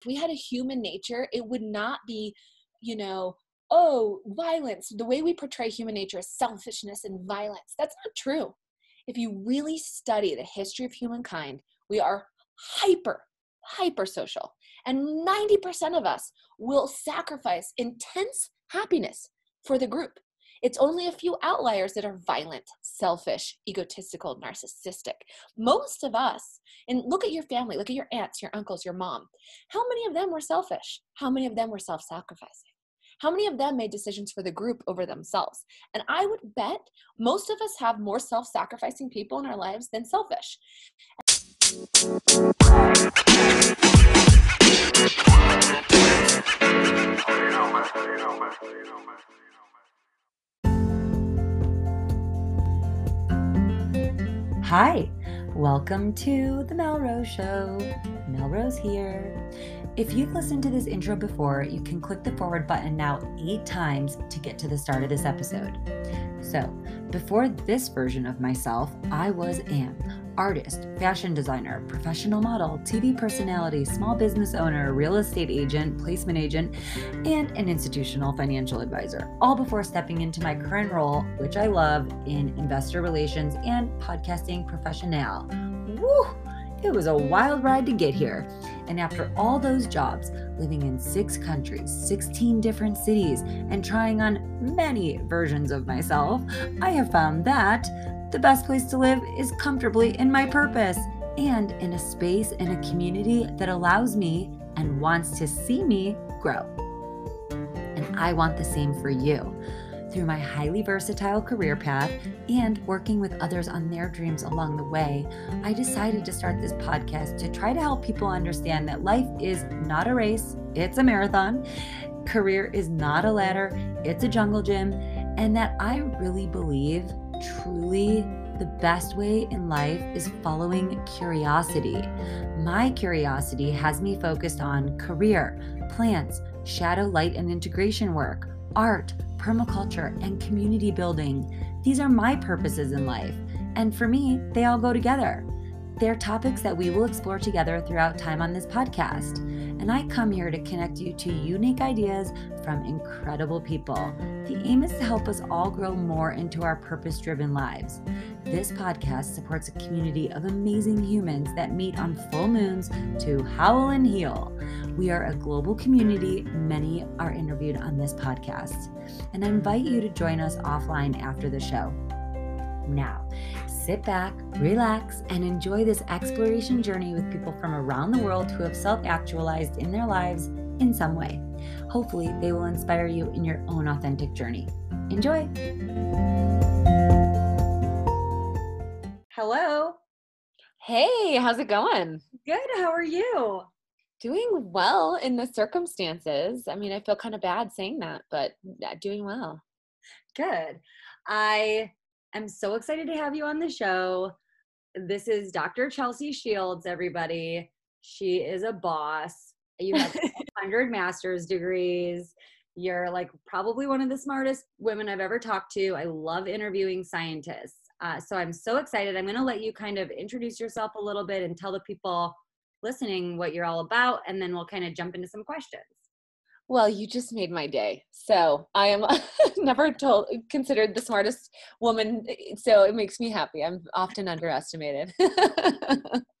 if we had a human nature, it would not be, you know, oh, violence. The way we portray human nature is selfishness and violence. That's not true. If you really study the history of humankind, we are hyper, hyper social. And 90% of us will sacrifice intense happiness for the group. It's only a few outliers that are violent, selfish, egotistical, narcissistic. Most of us, and look at your family, look at your aunts, your uncles, your mom. How many of them were selfish? How many of them were self sacrificing? How many of them made decisions for the group over themselves? And I would bet most of us have more self sacrificing people in our lives than selfish. Hi, welcome to the Melrose Show. Melrose here. If you've listened to this intro before, you can click the forward button now eight times to get to the start of this episode. So, before this version of myself, I was Anne, artist, fashion designer, professional model, TV personality, small business owner, real estate agent, placement agent, and an institutional financial advisor, all before stepping into my current role, which I love, in investor relations and podcasting professional. Woo! It was a wild ride to get here. And after all those jobs, living in six countries, 16 different cities, and trying on many versions of myself, I have found that the best place to live is comfortably in my purpose and in a space and a community that allows me and wants to see me grow. And I want the same for you. Through my highly versatile career path and working with others on their dreams along the way, I decided to start this podcast to try to help people understand that life is not a race, it's a marathon. Career is not a ladder, it's a jungle gym. And that I really believe, truly, the best way in life is following curiosity. My curiosity has me focused on career, plants, shadow, light, and integration work, art, permaculture, and community building. These are my purposes in life, and for me, they all go together. They're topics that we will explore together throughout time on this podcast. And I come here to connect you to unique ideas from incredible people. The aim is to help us all grow more into our purpose driven lives. This podcast supports a community of amazing humans that meet on full moons to howl and heal. We are a global community. Many are interviewed on this podcast. And I invite you to join us offline after the show. Now, sit back, relax, and enjoy this exploration journey with people from around the world who have self actualized in their lives in some way. Hopefully, they will inspire you in your own authentic journey. Enjoy! Hello. Hey, how's it going? Good. How are you? Doing well in the circumstances. I mean, I feel kind of bad saying that, but doing well. Good. I am so excited to have you on the show. This is Dr. Chelsea Shields, everybody. She is a boss. You have 100 master's degrees. You're like probably one of the smartest women I've ever talked to. I love interviewing scientists. Uh, so I'm so excited. I'm going to let you kind of introduce yourself a little bit and tell the people listening what you're all about, and then we'll kind of jump into some questions. Well, you just made my day. So I am never told considered the smartest woman. Eh, so it makes me happy. I'm often underestimated.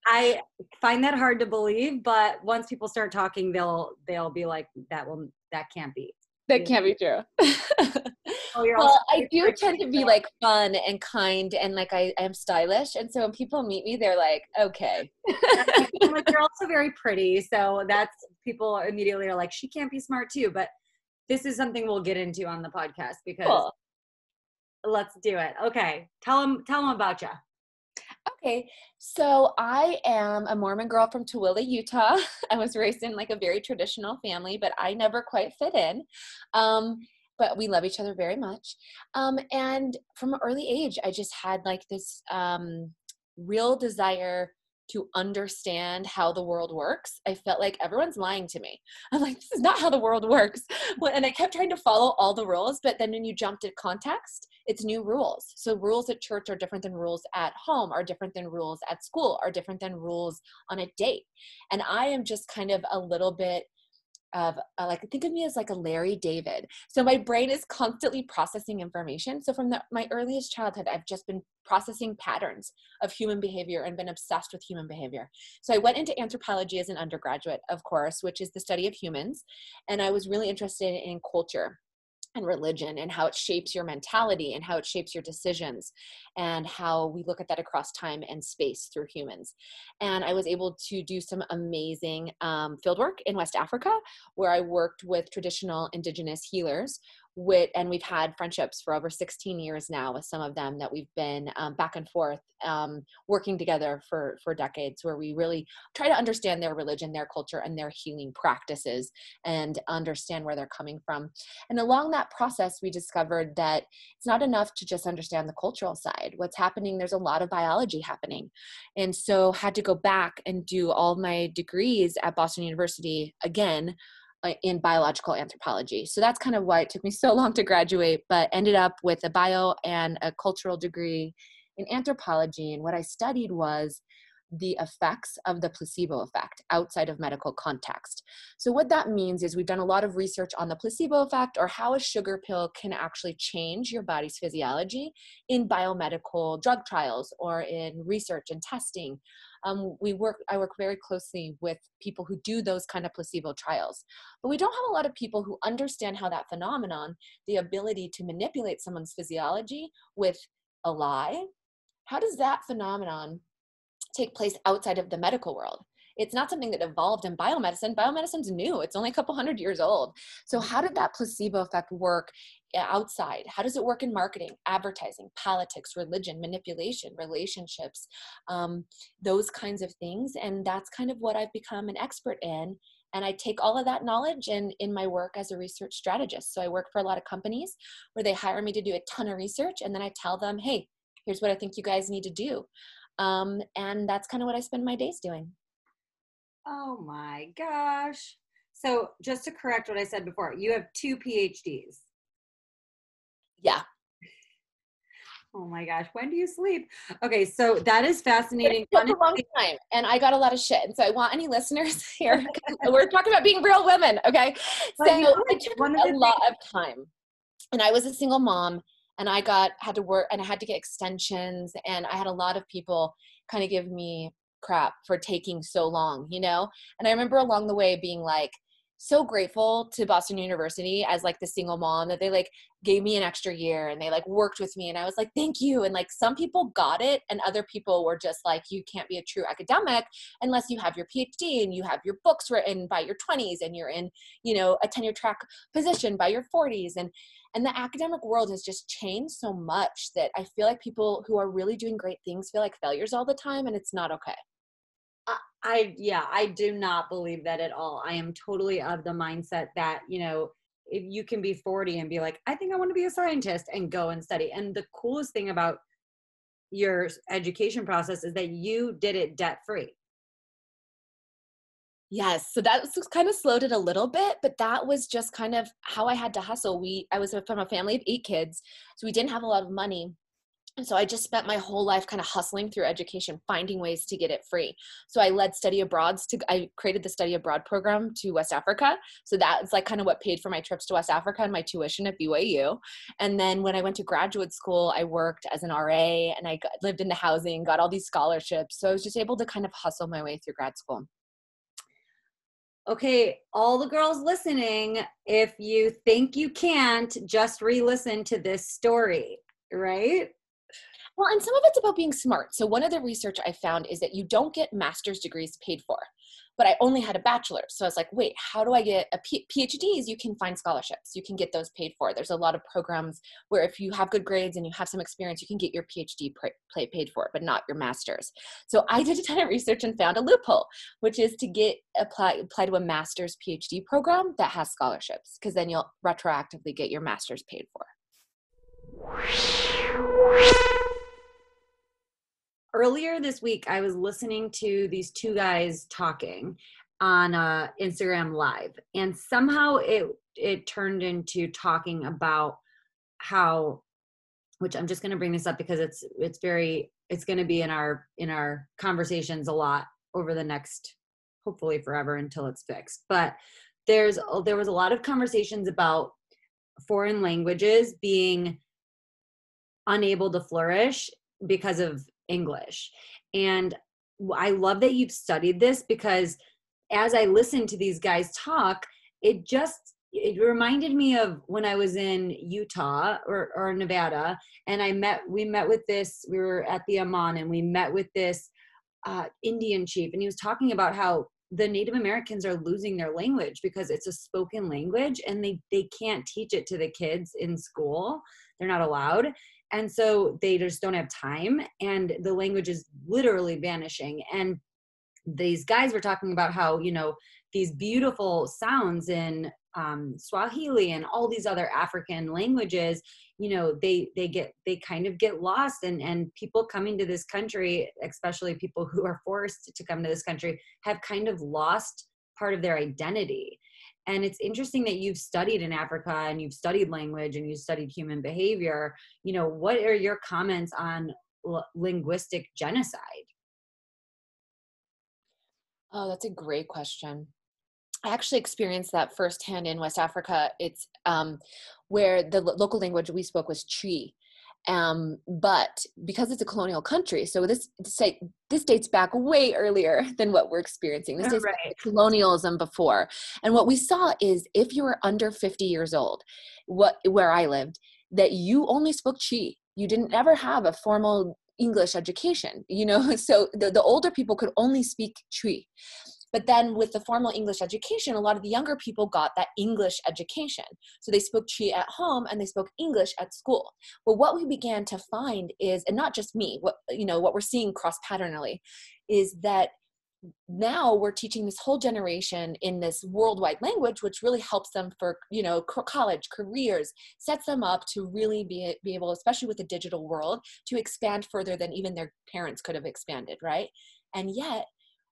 I find that hard to believe, but once people start talking, they'll they'll be like, "That will that can't be." That can't be true. oh, well, I do tend to be like fun and kind and like I am stylish. And so when people meet me, they're like, okay. like, you're also very pretty. So that's people immediately are like, she can't be smart too. But this is something we'll get into on the podcast because cool. let's do it. Okay. Tell them, tell them about you. Okay, so I am a Mormon girl from Tooele, Utah. I was raised in like a very traditional family, but I never quite fit in. Um, but we love each other very much. Um, and from an early age, I just had like this um, real desire to understand how the world works, I felt like everyone's lying to me. I'm like, this is not how the world works. And I kept trying to follow all the rules, but then when you jump to context, it's new rules. So rules at church are different than rules at home, are different than rules at school, are different than rules on a date. And I am just kind of a little bit of uh, like think of me as like a larry david. So my brain is constantly processing information. So from the, my earliest childhood i've just been processing patterns of human behavior and been obsessed with human behavior. So i went into anthropology as an undergraduate of course which is the study of humans. And i was really interested in culture and religion and how it shapes your mentality and how it shapes your decisions and how we look at that across time and space through humans. And i was able to do some amazing um, fieldwork in west africa where i worked with traditional indigenous healers with and we've had friendships for over 16 years now with some of them that we've been um, back and forth um, working together for for decades where we really try to understand their religion their culture and their healing practices and understand where they're coming from. And along that process we discovered that it's not enough to just understand the cultural side. What's happening there's a lot of biology happening. And so had to go back and do all my degrees at boston university again Uh, in biological anthropology. So that's kind of why it took me so long to graduate, but ended up with a bio and a cultural degree in anthropology. And what I studied was the effects of the placebo effect outside of medical context. So, what that means is we've done a lot of research on the placebo effect or how a sugar pill can actually change your body's physiology in biomedical drug trials or in research and testing. Um, we work i work very closely with people who do those kind of placebo trials. But we don't have a lot of people who understand how that phenomenon the ability to manipulate someone's physiology with a lie. How does that phenomenon take place outside of the medical world it's not something that evolved in biomedicine. Biomedicine's new, it's only a couple hundred years old. So, how did that placebo effect work outside? How does it work in marketing, advertising, politics, religion, manipulation, relationships, um, those kinds of things? And that's kind of what I've become an expert in. And I take all of that knowledge in, in my work as a research strategist. So I work for a lot of companies where they hire me to do a ton of research, and then I tell them, hey, here's what I think you guys need to do. Um, and that's kind of what I spend my days doing. Oh my gosh. So, just to correct what I said before, you have two PhDs. Yeah. Oh my gosh, when do you sleep? Okay, so that is fascinating. It took a long time, and I got a lot of shit. And so I want any listeners here. we're talking about being real women, okay? So it took a lot of time, and I was a single mom, and I got had to work, and I had to get extensions, and I had a lot of people kind of give me crap for taking so long, you know? And I remember along the way being like, so grateful to Boston University as like the single mom that they like gave me an extra year and they like worked with me and I was like thank you and like some people got it and other people were just like you can't be a true academic unless you have your PhD and you have your books written by your 20s and you're in you know a tenure track position by your 40s and and the academic world has just changed so much that I feel like people who are really doing great things feel like failures all the time and it's not okay. I yeah, I do not believe that at all. I am totally of the mindset that, you know, if you can be 40 and be like, I think I want to be a scientist and go and study. And the coolest thing about your education process is that you did it debt free. Yes, so that was kind of slowed it a little bit, but that was just kind of how I had to hustle. We I was from a family of 8 kids, so we didn't have a lot of money. And so I just spent my whole life kind of hustling through education, finding ways to get it free. So I led study abroads to I created the study abroad program to West Africa. So that's like kind of what paid for my trips to West Africa and my tuition at BYU. And then when I went to graduate school, I worked as an RA and I got, lived in the housing, got all these scholarships. So I was just able to kind of hustle my way through grad school okay, all the girls listening, if you think you can't, just re listen to this story, right? Well, and some of it's about being smart. So, one of the research I found is that you don't get master's degrees paid for, but I only had a bachelor's. So, I was like, wait, how do I get a P- PhDs? You can find scholarships, you can get those paid for. There's a lot of programs where if you have good grades and you have some experience, you can get your PhD paid for, but not your master's. So, I did a ton of research and found a loophole, which is to get apply, apply to a master's PhD program that has scholarships, because then you'll retroactively get your master's paid for. Earlier this week I was listening to these two guys talking on uh, Instagram live and somehow it it turned into talking about how which I'm just going to bring this up because it's it's very it's going to be in our in our conversations a lot over the next hopefully forever until it's fixed. But there's there was a lot of conversations about foreign languages being unable to flourish because of English. And I love that you've studied this because as I listened to these guys talk, it just it reminded me of when I was in Utah or, or Nevada, and I met we met with this. We were at the Aman, and we met with this uh, Indian chief, and he was talking about how the Native Americans are losing their language because it's a spoken language, and they they can't teach it to the kids in school. They're not allowed, and so they just don't have time and the language is literally vanishing and these guys were talking about how you know these beautiful sounds in um, Swahili and all these other African languages, you know, they they get they kind of get lost, and and people coming to this country, especially people who are forced to come to this country, have kind of lost part of their identity. And it's interesting that you've studied in Africa and you've studied language and you've studied human behavior. You know, what are your comments on l- linguistic genocide? Oh, that's a great question. I actually experienced that firsthand in West Africa. It's um, where the lo- local language we spoke was Twi, um, but because it's a colonial country, so this say this dates back way earlier than what we're experiencing. This is right. colonialism before, and what we saw is if you were under 50 years old, what where I lived, that you only spoke Twi. You didn't ever have a formal English education, you know. So the, the older people could only speak Twi. But then with the formal English education, a lot of the younger people got that English education. So they spoke Twi at home and they spoke English at school. But what we began to find is, and not just me, what you know, what we're seeing cross-patternally, is that now we're teaching this whole generation in this worldwide language which really helps them for you know college careers sets them up to really be, be able especially with the digital world to expand further than even their parents could have expanded right and yet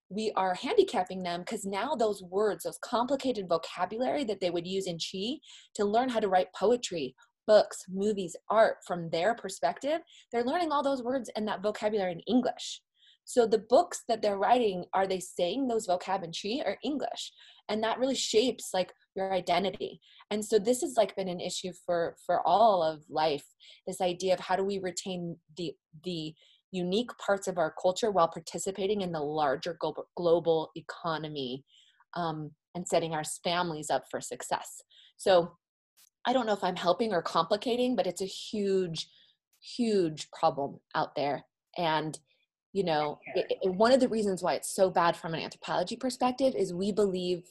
we are handicapping them because now those words, those complicated vocabulary that they would use in Twi to learn how to write poetry, books, movies, art from their perspective, they're learning all those words and that vocabulary in English. So the books that they're writing, are they saying those vocab in Twi or English? And that really shapes like your identity. And so this has like been an issue for for all of life. This idea of how do we retain the the unique parts of our culture while participating in the larger global, economy um, and setting our families up for success. So I don't know if I'm helping or complicating, but it's a huge, huge problem out there. And you know, it, it, one of the reasons why it's so bad from an anthropology perspective is we believe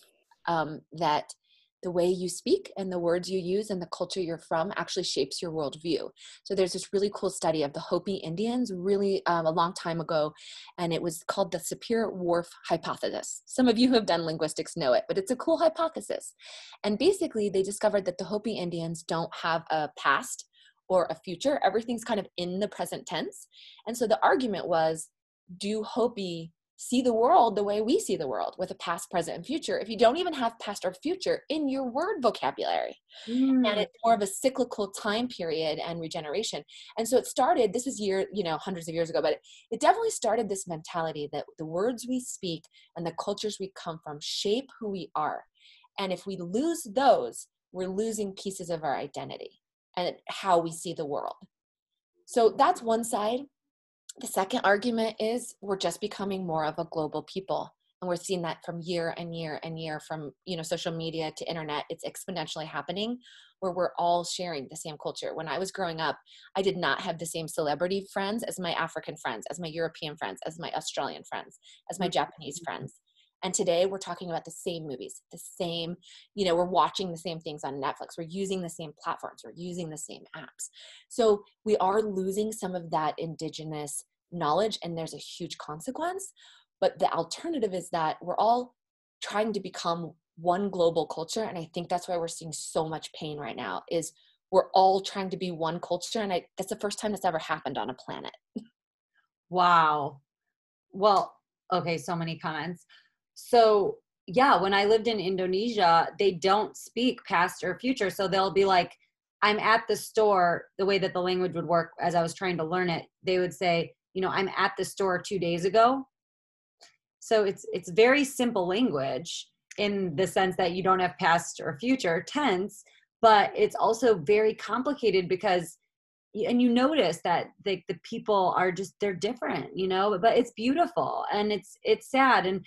um, that the way you speak and the words you use and the culture you're from actually shapes your worldview. So there's this really cool study of the Hopi Indians, really um, a long time ago, and it was called the Sapir-Whorf hypothesis. Some of you who have done linguistics know it, but it's a cool hypothesis. And basically, they discovered that the Hopi Indians don't have a past or a future. Everything's kind of in the present tense. And so the argument was, do Hopi see the world the way we see the world with a past, present, and future if you don't even have past or future in your word vocabulary. Mm. And it's more of a cyclical time period and regeneration. And so it started, this was year, you know, hundreds of years ago, but it, it definitely started this mentality that the words we speak and the cultures we come from shape who we are. And if we lose those, we're losing pieces of our identity and how we see the world. So that's one side the second argument is we're just becoming more of a global people. And we're seeing that from year and year and year from, you know, social media to internet. It's exponentially happening where we're all sharing the same culture. When I was growing up, I did not have the same celebrity friends as my African friends, as my European friends, as my Australian friends, as my Japanese mm-hmm. friends. And today we're talking about the same movies, the same, you know, we're watching the same things on Netflix. We're using the same platforms. We're using the same apps. So we are losing some of that indigenous knowledge and there's a huge consequence. But the alternative is that we're all trying to become one global culture. And I think that's why we're seeing so much pain right now is we're all trying to be one culture. And I, that's the first time that's ever happened on a planet. Wow. Well, okay, so many comments. So, yeah, when I lived in Indonesia, they don't speak past or future. So they'll be like, I'm at the store, the way that the language would work as I was trying to learn it, they would say, you know, I'm at the store two days ago. So it's it's very simple language in the sense that you don't have past or future tense, but it's also very complicated because and you notice that the, the people are just they're different you know but it's beautiful and it's it's sad and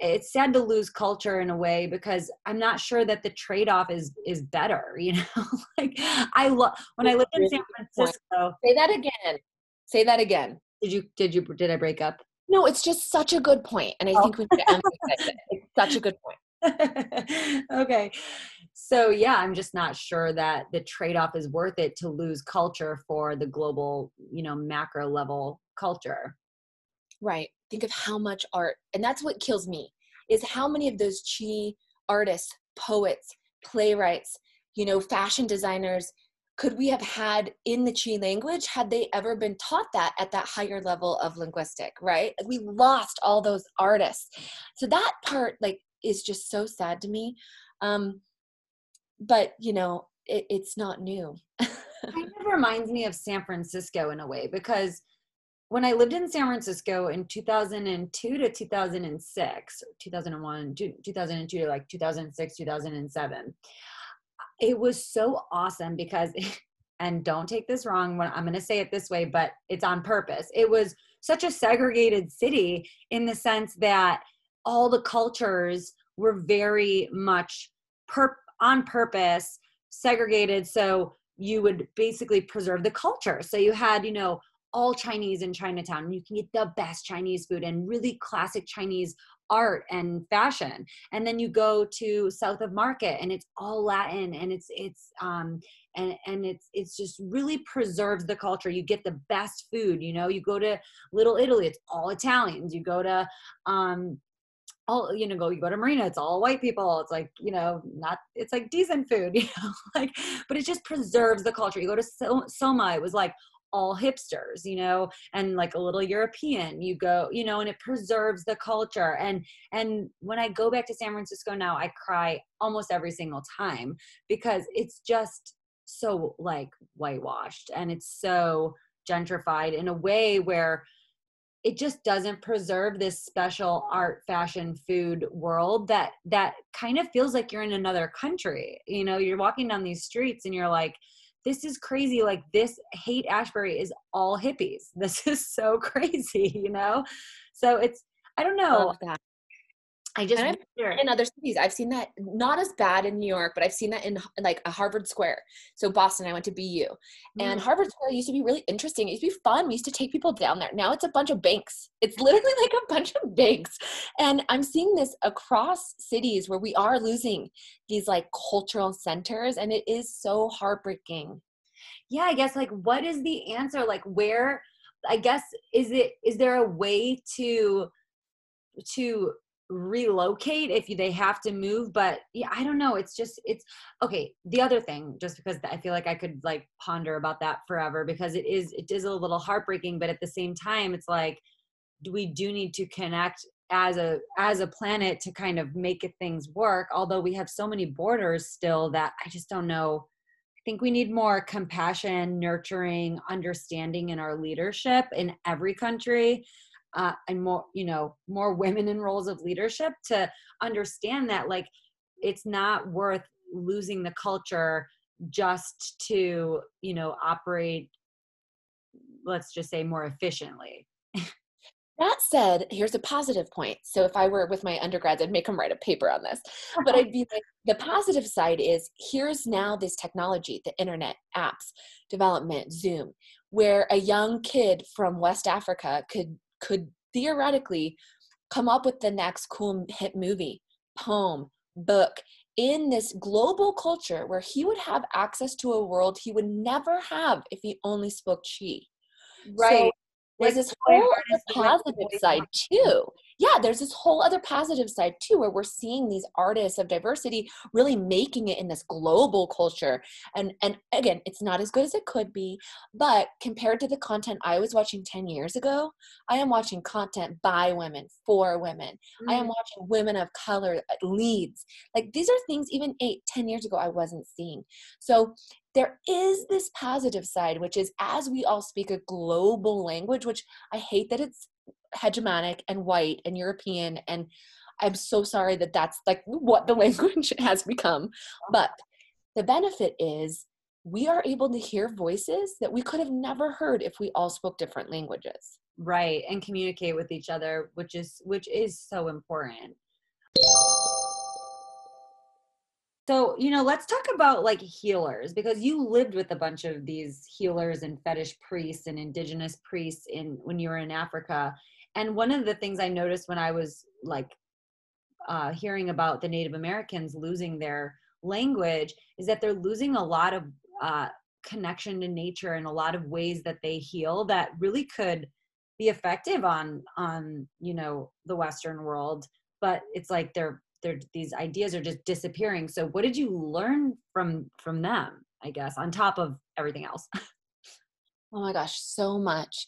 it's sad to lose culture in a way because i'm not sure that the trade-off is is better you know like i love when i lived in san francisco say that again say that again did you did you did i break up no it's just such a good point and i oh. think we need to emphasize it it's such a good point okay. So yeah, I'm just not sure that the trade-off is worth it to lose culture for the global, you know, macro level culture. Right. Think of how much art, and that's what kills me, is how many of those Twi artists, poets, playwrights, you know, fashion designers could we have had in the Twi language had they ever been taught that at that higher level of linguistic right we lost all those artists so that part like is just so sad to me. Um, but you know, it, it's not new. kind of reminds me of San Francisco in a way because when I lived in San Francisco in 2002 to 2006, 2001, 2002 to like 2006, 2007, it was so awesome because, and don't take this wrong when I'm going to say it this way, but it's on purpose. It was such a segregated city in the sense that all the cultures were very much per- on purpose segregated so you would basically preserve the culture so you had you know all chinese in chinatown you can get the best chinese food and really classic chinese art and fashion. And then you go to south of market and it's all latin and it's it's um and and it's it's just really preserves the culture. You get the best food you know? You go to little italy it's all italians. You go to um all you know go you go to marina it's all white people. It's like you know not it's like decent food you know? Like but it just preserves the culture. You go to soma it was like all hipsters you know and like a little european you go you know and it preserves the culture and and when i go back to san francisco now i cry almost every single time because it's just so like whitewashed and it's so gentrified in a way where it just doesn't preserve this special art fashion food world that that kind of feels like you're in another country you know you're walking down these streets and you're like this is crazy like this Haight-Ashbury is all hippies. This is so crazy you know? So it's i don't know I just in other cities. I've seen that not as bad in New York, but I've seen that in like a Harvard Square. So Boston, I went to BU, and mm. Harvard Square used to be really interesting. It used to be fun. We used to take people down there. Now it's a bunch of banks. It's literally like a bunch of banks, and I'm seeing this across cities where we are losing these like cultural centers, and it is so heartbreaking. Yeah, I guess like what is the answer? Like where? I guess is it is there a way to to relocate if they have to move but yeah i don't know it's just it's okay the other thing just because i feel like i could like ponder about that forever because it is it is a little heartbreaking but at the same time it's like we do need to connect as a as a planet to kind of make things work although we have so many borders still that i just don't know. I think we need more compassion nurturing understanding in our leadership in every country uh, and more you know more women in roles of leadership to understand that like it's not worth losing the culture just to you know operate let's just say more efficiently. That said here's a positive point. So if i were with my undergrads i'd make them write a paper on this. But i'd be like the positive side is here's now this technology the internet apps development zoom where a young kid from west africa could could theoretically come up with the next cool hit movie, poem, book in this global culture where he would have access to a world he would never have if he only spoke Twi. Right. So there's this whole other positive side too. Yeah there's this whole other positive side too where we're seeing these artists of diversity really making it in this global culture. And and again it's not as good as it could be but compared to the content i was watching 10 years ago i am watching content by women for women. Mm-hmm. i am mm. watching women of color uh, leads. Like these are things even eight ten years ago i wasn't seeing. So there is this positive side, which is as we all speak a global language, which I hate that it's hegemonic and white and European. And I'm so sorry that that's like what the language has become. But the benefit is we are able to hear voices that we could have never heard if we all spoke different languages. Right. And communicate with each other, which is which is so important. So, you know, let's talk about like healers because you lived with a bunch of these healers and fetish priests and indigenous priests in when you were in Africa. And one of the things I noticed when I was like uh, hearing about the Native Americans losing their language is that they're losing a lot of uh, connection to nature and a lot of ways that they heal that really could be effective on on you know the Western world. But it's like they're these ideas are just disappearing so what did you learn from from them i guess on top of everything else Oh my gosh, so much.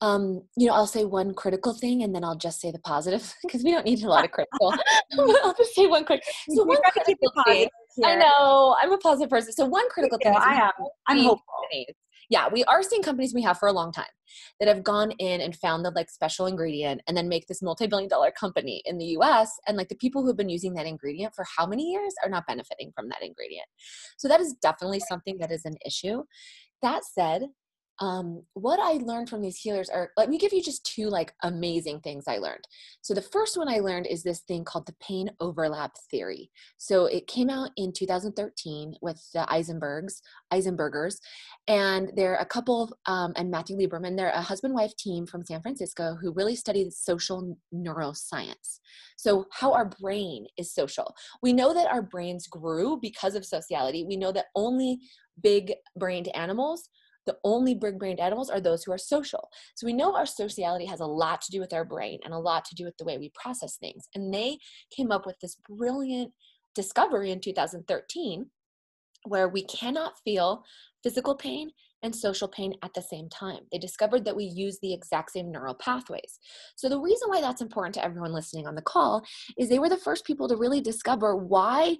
Um, you know, I'll say one critical thing and then I'll just say the positive because we don't need a lot of critical. I'll just say one quick. So one critical thing. I know I'm a positive person. So one critical thing. I am. I'm hopeful yeah, we are seeing companies we have for a long time that have gone in and found the like special ingredient and then make this multi-billion dollar company in the US and like the people who have been using that ingredient for how many years are not benefiting from that ingredient. So that is definitely something that is an issue. That said, um, what I learned from these healers are let me give you just two like amazing things I learned. So the first one I learned is this thing called the pain overlap theory. So it came out in 2013 with the Eisenbergs, Eisenbergers, and they're a couple um, and Matthew Lieberman. They're a husband-wife team from San Francisco who really study social neuroscience. So how our brain is social. We know that our brains grew because of sociality. We know that only big brained animals the only big brained animals are those who are social. So we know our sociality has a lot to do with our brain and a lot to do with the way we process things. And they came up with this brilliant discovery in 2013 where we cannot feel physical pain and social pain at the same time. They discovered that we use the exact same neural pathways. So, the reason why that's important to everyone listening on the call is they were the first people to really discover why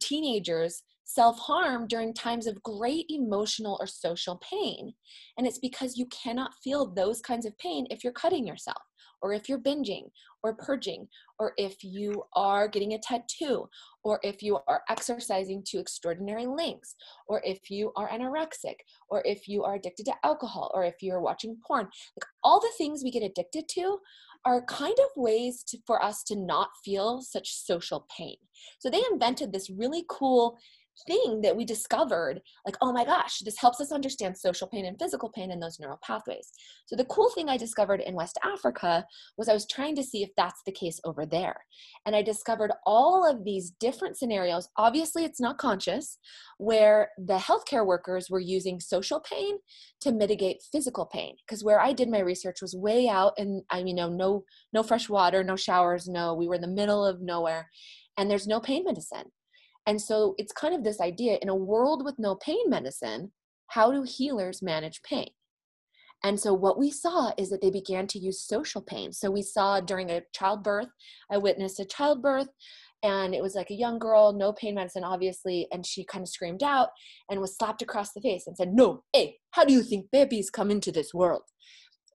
teenagers self harm during times of great emotional or social pain. And it's because you cannot feel those kinds of pain if you're cutting yourself, or if you're binging, or purging, or if you are getting a tattoo, or if you are exercising to extraordinary lengths, or if you are anorexic, or if you are addicted to alcohol, or if you're watching porn. Like all the things we get addicted to are kind of ways to, for us to not feel such social pain. So they invented this really cool thing that we discovered like oh my gosh this helps us understand social pain and physical pain and those neural pathways. So the cool thing i discovered in west africa was i was trying to see if that's the case over there. And i discovered all of these different scenarios. Obviously it's not conscious where the healthcare workers were using social pain to mitigate physical pain. Because where i did my research was way out and i mean no no fresh water no showers no we were in the middle of nowhere and there's no pain medicine and so it's kind of this idea in a world with no pain medicine, how do healers manage pain? And so what we saw is that they began to use social pain. So we saw during a childbirth, I witnessed a childbirth and it was like a young girl, no pain medicine, obviously, and she kind of screamed out and was slapped across the face and said, No, hey, how do you think babies come into this world?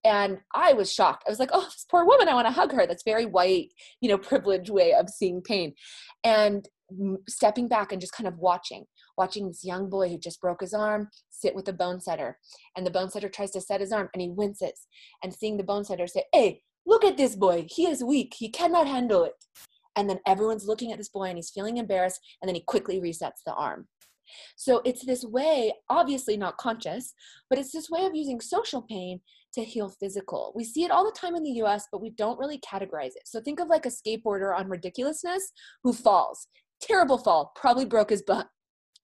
And I was shocked. I was like, oh, this poor woman, I want to hug her. That's very white, you know, privileged way of seeing pain. And stepping back and just kind of watching, watching this young boy who just broke his arm sit with the bone setter. And the bone setter tries to set his arm and he winces. And seeing the bone setter say, Hey, look at this boy. He is weak. He cannot handle it. And then everyone's looking at this boy and he's feeling embarrassed. And then he quickly resets the arm. So it's this way, obviously not conscious, but it's this way of using social pain to heal physical. We see it all the time in the US, but we don't really categorize it. So think of like a skateboarder on ridiculousness who falls terrible fall, probably broke his butt.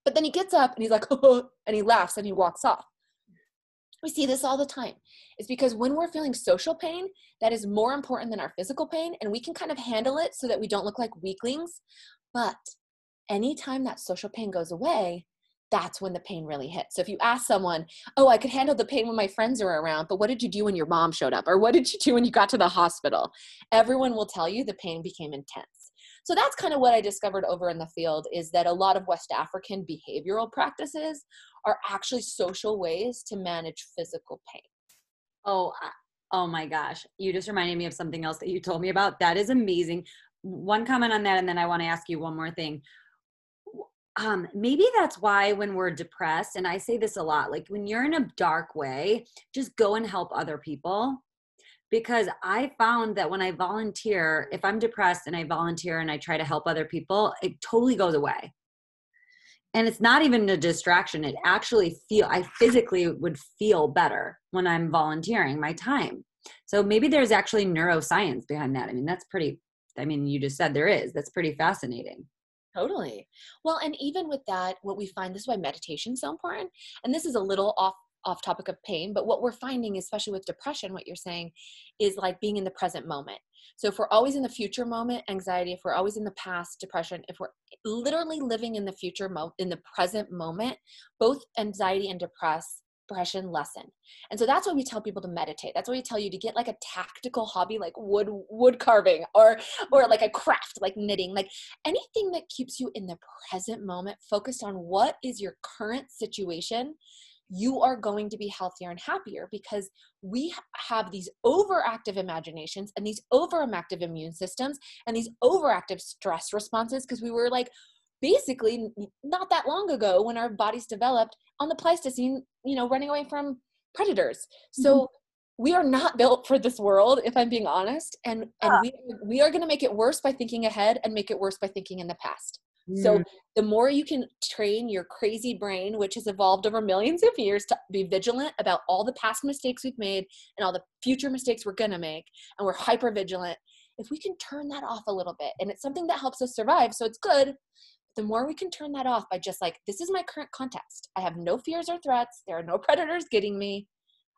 But then he gets up and he's like, oh, and he laughs and he walks off. we see this all the time. It's because when we're feeling social pain, that is more important than our physical pain, and we can kind of handle it so that we don't look like weaklings. But anytime that social pain goes away, that's when the pain really hits. So if you ask someone, Oh, I could handle the pain when my friends are around, but what did you do when your mom showed up? Or what did you do when you got to the hospital? Everyone will tell you the pain became intense. So that's kind of what I discovered over in the field is that a lot of West African behavioral practices are actually social ways to manage physical pain. Oh, oh my gosh. You just reminded me of something else that you told me about. That is amazing. One comment on that, and then I want to ask you one more thing um, maybe that's why when we're depressed, and I say this a lot, like when you're in a dark way, just go and help other people. Because I found that when I volunteer, if I'm depressed and I volunteer and I try to help other people, it totally goes away. And it's not even a distraction. It actually feel I physically would feel better when I'm volunteering my time. So maybe there's actually neuroscience behind that. I mean, that's pretty I mean, you just said there is. That's pretty fascinating. Totally. Well, and even with that, what we find this is why meditation is so important. And this is a little off off topic of pain, but what we're finding, especially with depression, what you're saying is like being in the present moment. So if we're always in the future moment, anxiety, if we're always in the past, depression, if we're literally living in the future mo- in the present moment, both anxiety and depress depression lessen. And so that's why we tell people to meditate. That's why we tell you to get like a tactical hobby like wood wood carving or or like a craft like knitting, like anything that keeps you in the present moment focused on what is your current situation. You are going to be healthier and happier because we have these overactive imaginations and these overactive immune systems and these overactive stress responses because we were like basically not that long ago when our bodies developed on the Pleistocene, you know, running away from predators. So mm-hmm. we are not built for this world, if I'm being honest. And and we we are gonna make it worse by thinking ahead and make it worse by thinking in the past. Mm. So the more you can train your crazy brain, which has evolved over millions of years, to be vigilant about all the past mistakes we've made and all the future mistakes we're gonna make, and we're hyper vigilant. If we can turn that off a little bit, and it's something that helps us survive, so it's good the more we can turn that off by just like, this is my current context. I have no fears or threats. There are no predators getting me.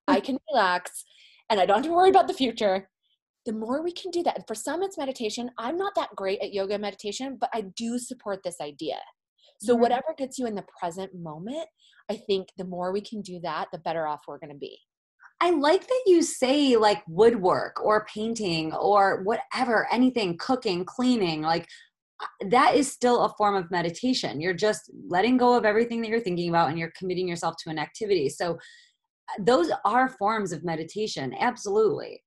I can relax and I don't have to worry about the future. The more we can do that. And for some, it's meditation. I'm not that great at yoga meditation, but I do support this idea. So, mm-hmm. whatever gets you in the present moment, I think the more we can do that, the better off we're going to be. I like that you say like woodwork or painting or whatever, anything, cooking, cleaning. Like, that is still a form of meditation. You're just letting go of everything that you're thinking about and you're committing yourself to an activity. So uh, those are forms of meditation. Absolutely.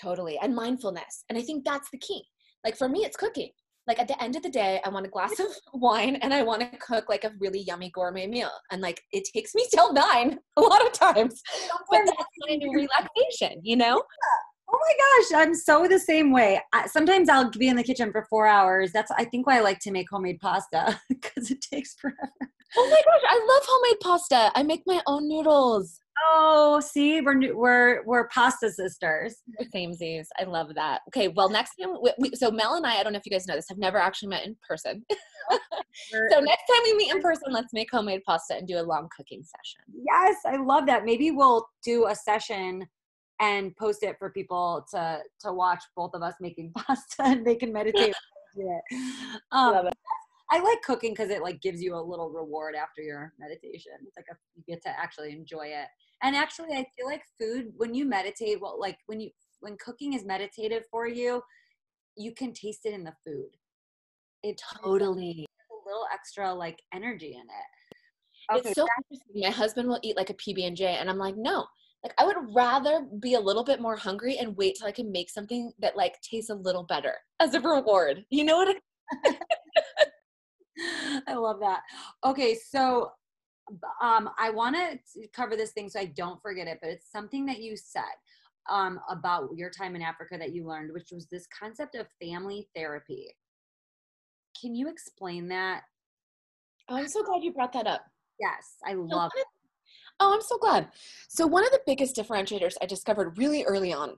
Totally. And mindfulness. And I think that's the key. Like for me, it's cooking. Like at the end of the day, I want a glass of wine and I want to cook like a really yummy gourmet meal. And like it takes me till nine a lot of times. But that's kind of relaxation, you know? Yeah Oh my gosh, I'm so the same way. I, sometimes I'll be in the kitchen for four hours. That's I think why I like to make homemade pasta because it takes forever. Oh my gosh, I love homemade pasta. I make my own noodles. Oh, see, we're we're we're pasta sisters. Same Samesies. I love that. Okay, well, next time, we, we, so Mel and I, I don't know if you guys know this, have never actually met in person. so next time we meet in person, let's make homemade pasta and do a long cooking session. Yes, I love that. Maybe we'll do a session and post it for people to to watch both of us making pasta and they can meditate. yeah. um, Love it. I like cooking because it like gives you a little reward after your meditation. It's like a, you get to actually enjoy it. And actually, I feel like food when you meditate, well, like when you when cooking is meditative for you, you can taste it in the food. It totally a little extra like energy in it. Okay, it's so interesting. My husband will eat like a PB and J, and I'm like, no, like I would rather be a little bit more hungry and wait till I can make something that like tastes a little better as a reward. You know what? I, I love that. Okay, so um, I want to cover this thing so I don't forget it, but it's something that you said um, about your time in Africa that you learned, which was this concept of family therapy. Can you explain that? Oh, I'm so glad you brought that up. Yes, I love it. Oh, I'm so glad. So, one of the biggest differentiators I discovered really early on,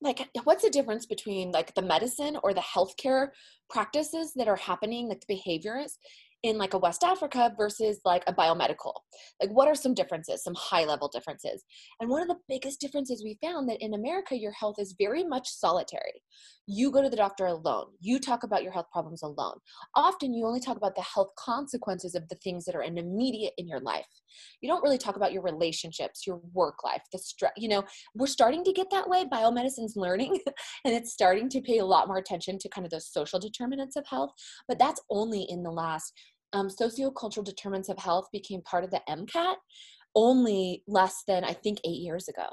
like, what's the difference between like the medicine or the healthcare practices that are happening, like the behaviors, in like a West Africa versus like a biomedical? Like, what are some differences, some high level differences? And one of the biggest differences we found that in America, your health is very much solitary. You go to the doctor alone, you talk about your health problems alone. Often, you only talk about the health consequences of the things that are an immediate in your life. You don't really talk about your relationships, your work life, the stress. You know, we're starting to get that way. Biomedicine's learning, and it's starting to pay a lot more attention to kind of those social determinants of health. But that's only in the last um, sociocultural determinants of health became part of the MCAT only less than I think eight years ago.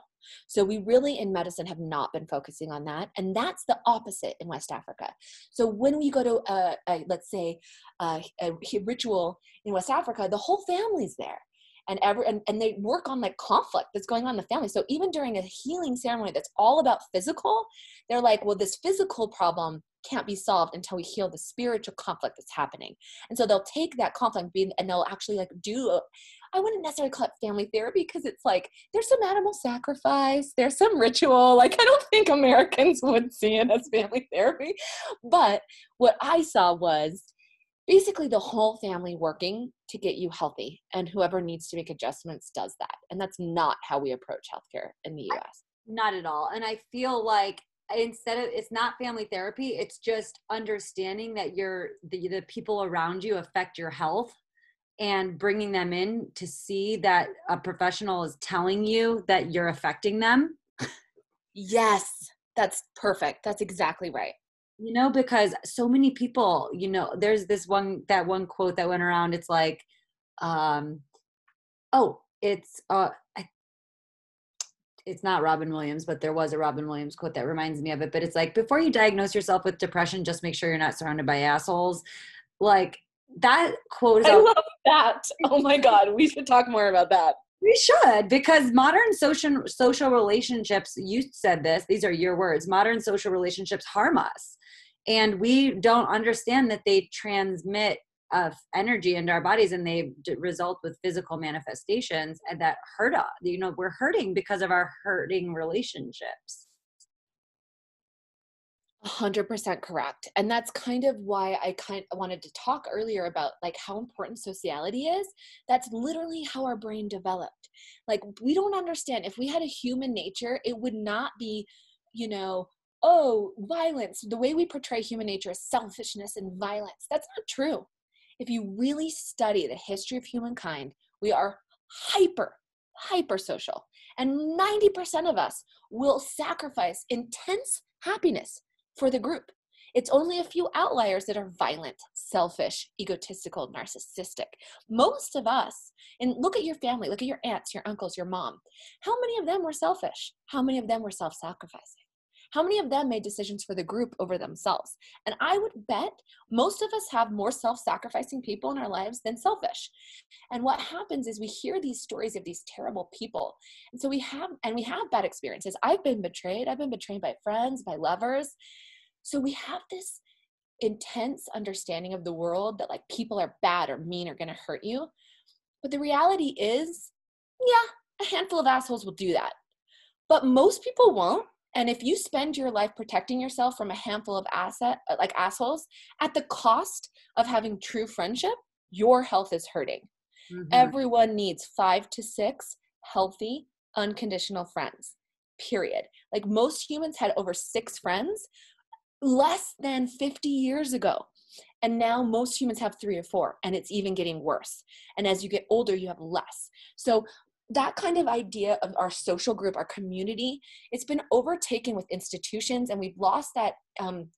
So we really in medicine have not been focusing on that, and that's the opposite in West Africa. So when we go to a, a let's say a, a ritual in West Africa, the whole family's there and ever and, and they work on like conflict that's going on in the family so even during a healing ceremony that's all about physical they're like well this physical problem can't be solved until we heal the spiritual conflict that's happening. And so they'll take that conflict and they'll actually like do I wouldn't necessarily call it family therapy because it's like there's some animal sacrifice, there's some ritual. Like I don't think Americans would see it as family therapy. But what I saw was basically the whole family working to get you healthy and whoever needs to make adjustments does that. And that's not how we approach healthcare in the US. Not at all. And I feel like instead of it's not family therapy it's just understanding that your the, the people around you affect your health and bringing them in to see that a professional is telling you that you're affecting them. Yes that's perfect. That's exactly right. You know because so many people you know there's this one that one quote that went around it's like um oh it's uh it's not Robin Williams, but there was a Robin Williams quote that reminds me of it. But it's like, before you diagnose yourself with depression, just make sure you're not surrounded by assholes. Like that quote. I love that. Oh my God, we should talk more about that. We should because modern social social relationships. You said this; these are your words. Modern social relationships harm us, and we don't understand that they transmit of energy into our bodies and they result with physical manifestations and that hurt us you know we're hurting because of our hurting relationships. 100% correct and that's kind of why i kind of wanted to talk earlier about like how important sociality is. That's literally how our brain developed. Like we don't understand if we had a human nature it would not be you know oh violence. The way we portray human nature is selfishness and violence. That's not true if you really study the history of humankind, we are hyper, hyper social. And 90% of us will sacrifice intense happiness for the group. It's only a few outliers that are violent, selfish, egotistical, narcissistic. Most of us, and look at your family, look at your aunts, your uncles, your mom. How many of them were selfish? How many of them were self sacrificing? How many of them made decisions for the group over themselves? And I would bet most of us have more self sacrificing people in our lives than selfish. And what happens is we hear these stories of these terrible people. And so we have, and we have bad experiences. I've been betrayed. I've been betrayed by friends, by lovers. So we have this intense understanding of the world that like people are bad or mean or going to hurt you. But the reality is, yeah, a handful of assholes will do that. But most people won't. And if you spend your life protecting yourself from a handful of asset uh, like assholes at the cost of having true friendship, your health is hurting. Mm-hmm. Everyone needs 5 to 6 healthy unconditional friends. Period. Like most humans had over 6 friends less than 50 years ago. And now most humans have three or four, and it's even getting worse. And as you get older, you have less. So that kind of idea of our social group, our community, it's been overtaken with institutions, and we've lost that. Um,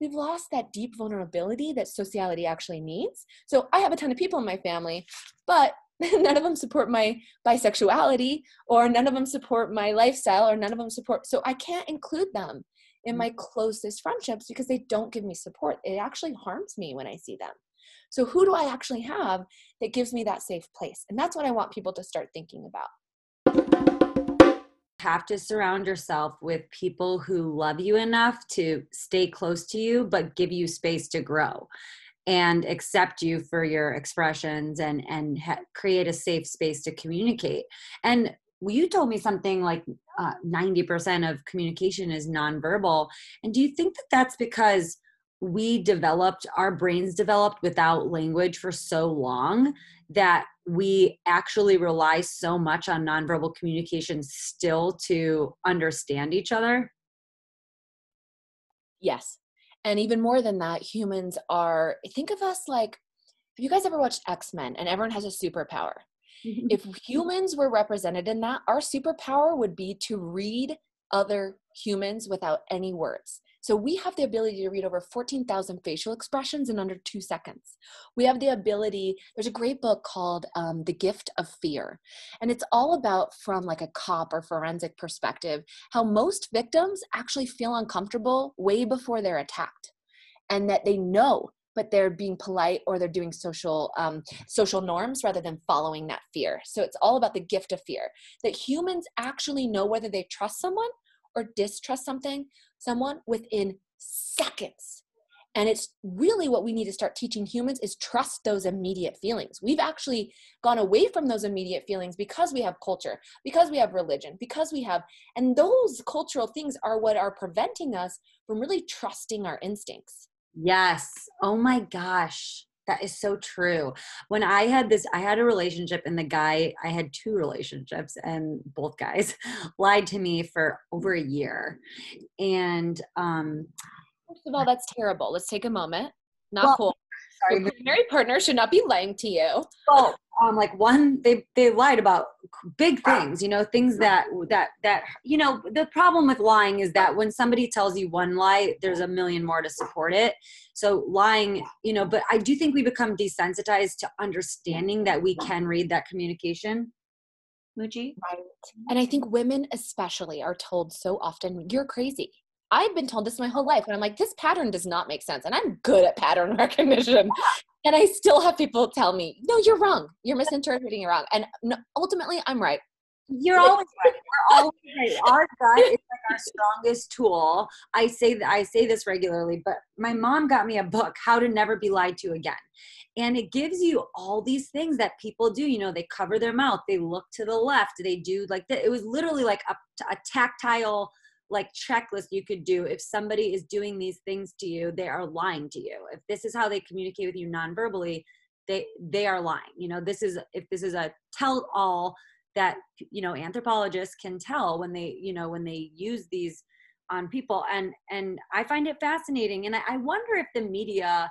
we've lost that deep vulnerability that sociality actually needs. So I have a ton of people in my family, but none of them support my bisexuality, or none of them support my lifestyle, or none of them support. So I can't include them in mm. my closest friendships because they don't give me support. It actually harms me when I see them. So, who do I actually have that gives me that safe place? And that's what I want people to start thinking about. Have to surround yourself with people who love you enough to stay close to you, but give you space to grow and accept you for your expressions and and ha- create a safe space to communicate and you told me something like uh, 90% of communication is nonverbal and do you think that that's because we developed our brains developed without language for so long that we actually rely so much on nonverbal communication still to understand each other. Yes. And even more than that humans are think of us like have you guys ever watched x-men and everyone has a superpower? If humans were represented in that our superpower would be to read other humans without any words so we have the ability to read over 14,000 facial expressions in under two seconds. We have the ability, there's a great book called um, The Gift of Fear. And it's all about, from like a cop or forensic perspective, how most victims actually feel uncomfortable way before they're attacked. And that they know but they're being polite or they're doing social um, social norms rather than following that fear so it's all about the gift of fear that humans actually know whether they trust someone or distrust something someone within seconds. And it's really what we need to start teaching humans is trust those immediate feelings. We've actually gone away from those immediate feelings because we have culture because we have religion because we have and those cultural things are what are preventing us from really trusting our instincts. Yes. Oh my gosh that is so true. When I had this, I had a relationship, and the guy, I had two relationships, and both guys lied to me for over a year. And, um, first of all, that's terrible. Let's take a moment. Not well, cool. Sorry, Your primary partner should not be lying to you. Well, um, like one, they they lied about big things, you know, things that that that you know. The problem with lying is that when somebody tells you one lie, there's a million more to support it. So lying, you know, but I do think we become desensitized to understanding that we can read that communication. Muji? Right. And I think women especially are told so often, you're crazy. I've been told this my whole life. And I'm like, this pattern does not make sense. And I'm good at pattern recognition. And I still have people tell me, no, you're wrong. You're misinterpreting it wrong. And ultimately, I'm right. You're always right. We're always right. Our gut is like our strongest tool. I say that I say this regularly, but my mom got me a book, How to Never Be Lied to Again. And it gives you all these things that people do. You know, they cover their mouth, they look to the left, they do like that. It was literally like a, a tactile like checklist you could do if somebody is doing these things to you they are lying to you. If this is how they communicate with you non-verbally they they are lying. You know this is if this is a tell all that you know anthropologists can tell when they you know when they use these on people. And and i find it fascinating. And i, I wonder if the media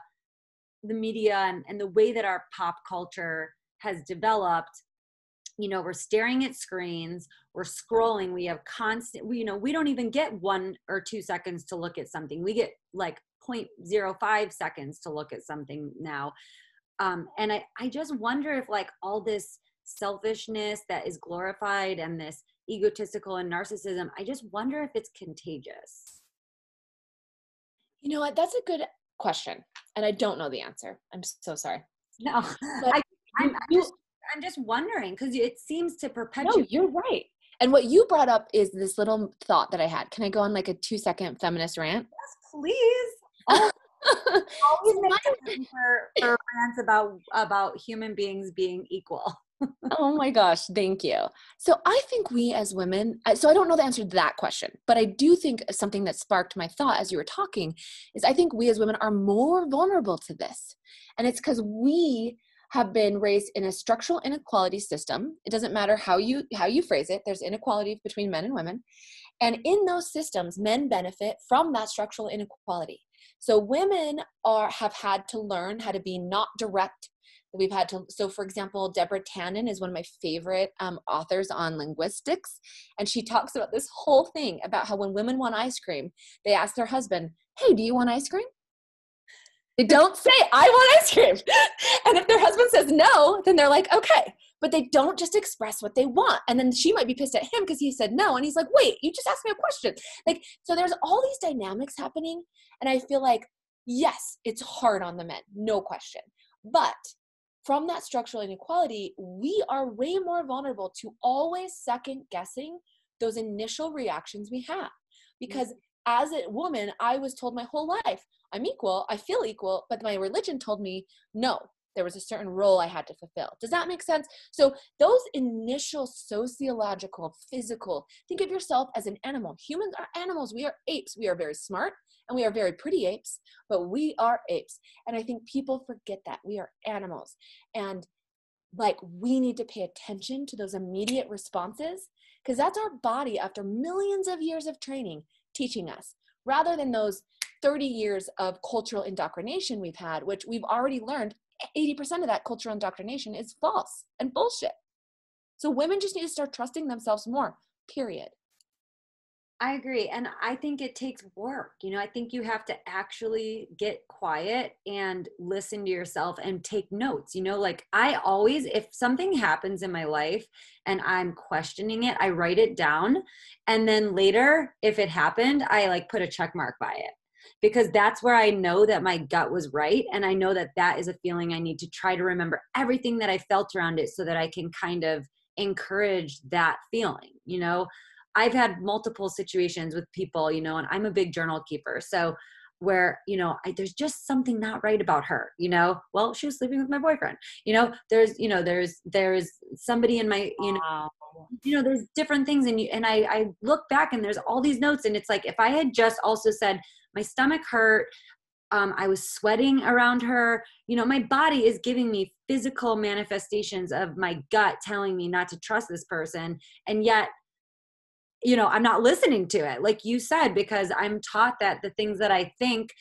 the media and, and the way that our pop culture has developed you know we're staring at screens we're scrolling we have constant we, you know we don't even get one or two seconds to look at something. We get like 0.05 seconds to look at something now. Um, and I, I just wonder if like all this selfishness that is glorified and this egotistical and narcissism i just wonder if it's contagious. You know what? That's a good question and i don't know the answer. I'm so sorry. No but I, just I'm just wondering because it seems to perpetuate. No, you're right. And what you brought up is this little thought that I had. Can I go on like a two second feminist rant? Yes, please. always make for, for rants about about human beings being equal. oh my gosh, thank you. So I think we as women, so I don't know the answer to that question, but I do think something that sparked my thought as you were talking is I think we as women are more vulnerable to this. And it's because we have been raised in a structural inequality system. It doesn't matter how you how you phrase it there's inequality between men and women. And in those systems men benefit from that structural inequality. So women are have had to learn how to be not direct. We've had to so for example deborah tannen is one of my favorite um, authors on linguistics. And she talks about this whole thing about how when women want ice cream they ask their husband hey do you want ice cream they don't say, I want ice cream. and if their husband says no, then they're like, okay. But they don't just express what they want. And then she might be pissed at him because he said no. And he's like, wait, you just asked me a question. Like, so there's all these dynamics happening. And I feel like, yes, it's hard on the men, no question. But from that structural inequality, we are way more vulnerable to always second guessing those initial reactions we have. Because as a woman, I was told my whole life, I'm equal, I feel equal, but my religion told me no, there was a certain role I had to fulfill. Does that make sense? So, those initial sociological, physical, think of yourself as an animal. Humans are animals. We are apes. We are very smart And we are very pretty apes, but we are apes. And I think people forget that. We are animals. And like we need to pay attention to those immediate responses because that's our body after millions of years of training teaching us rather than those 30 years of cultural indoctrination we've had, which we've already learned 80% of that cultural indoctrination is false and bullshit. So women just need to start trusting themselves more, period. I agree. And I think it takes work. You know, I think you have to actually get quiet and listen to yourself and take notes. You know, like I always, if something happens in my life and I'm questioning it, I write it down. And then later, if it happened, I like put a check mark by it because that's where I know that my gut was right. And I know that that is a feeling I need to try to remember everything that I felt around it so that I can kind of encourage that feeling, you know? I've had multiple situations with people, you know, and I'm a big journal keeper. So where you know I, there's just something not right about her you know well she was sleeping with my boyfriend you know there's you know there's there's somebody in my you know wow. you know there's different things and you and I I look back and there's all these notes and it's like if I had just also said my stomach hurt um, I was sweating around her. You know, my body is giving me physical manifestations of my gut telling me not to trust this person. And yet you know i'm not listening to it like you said because i'm taught that the things that i think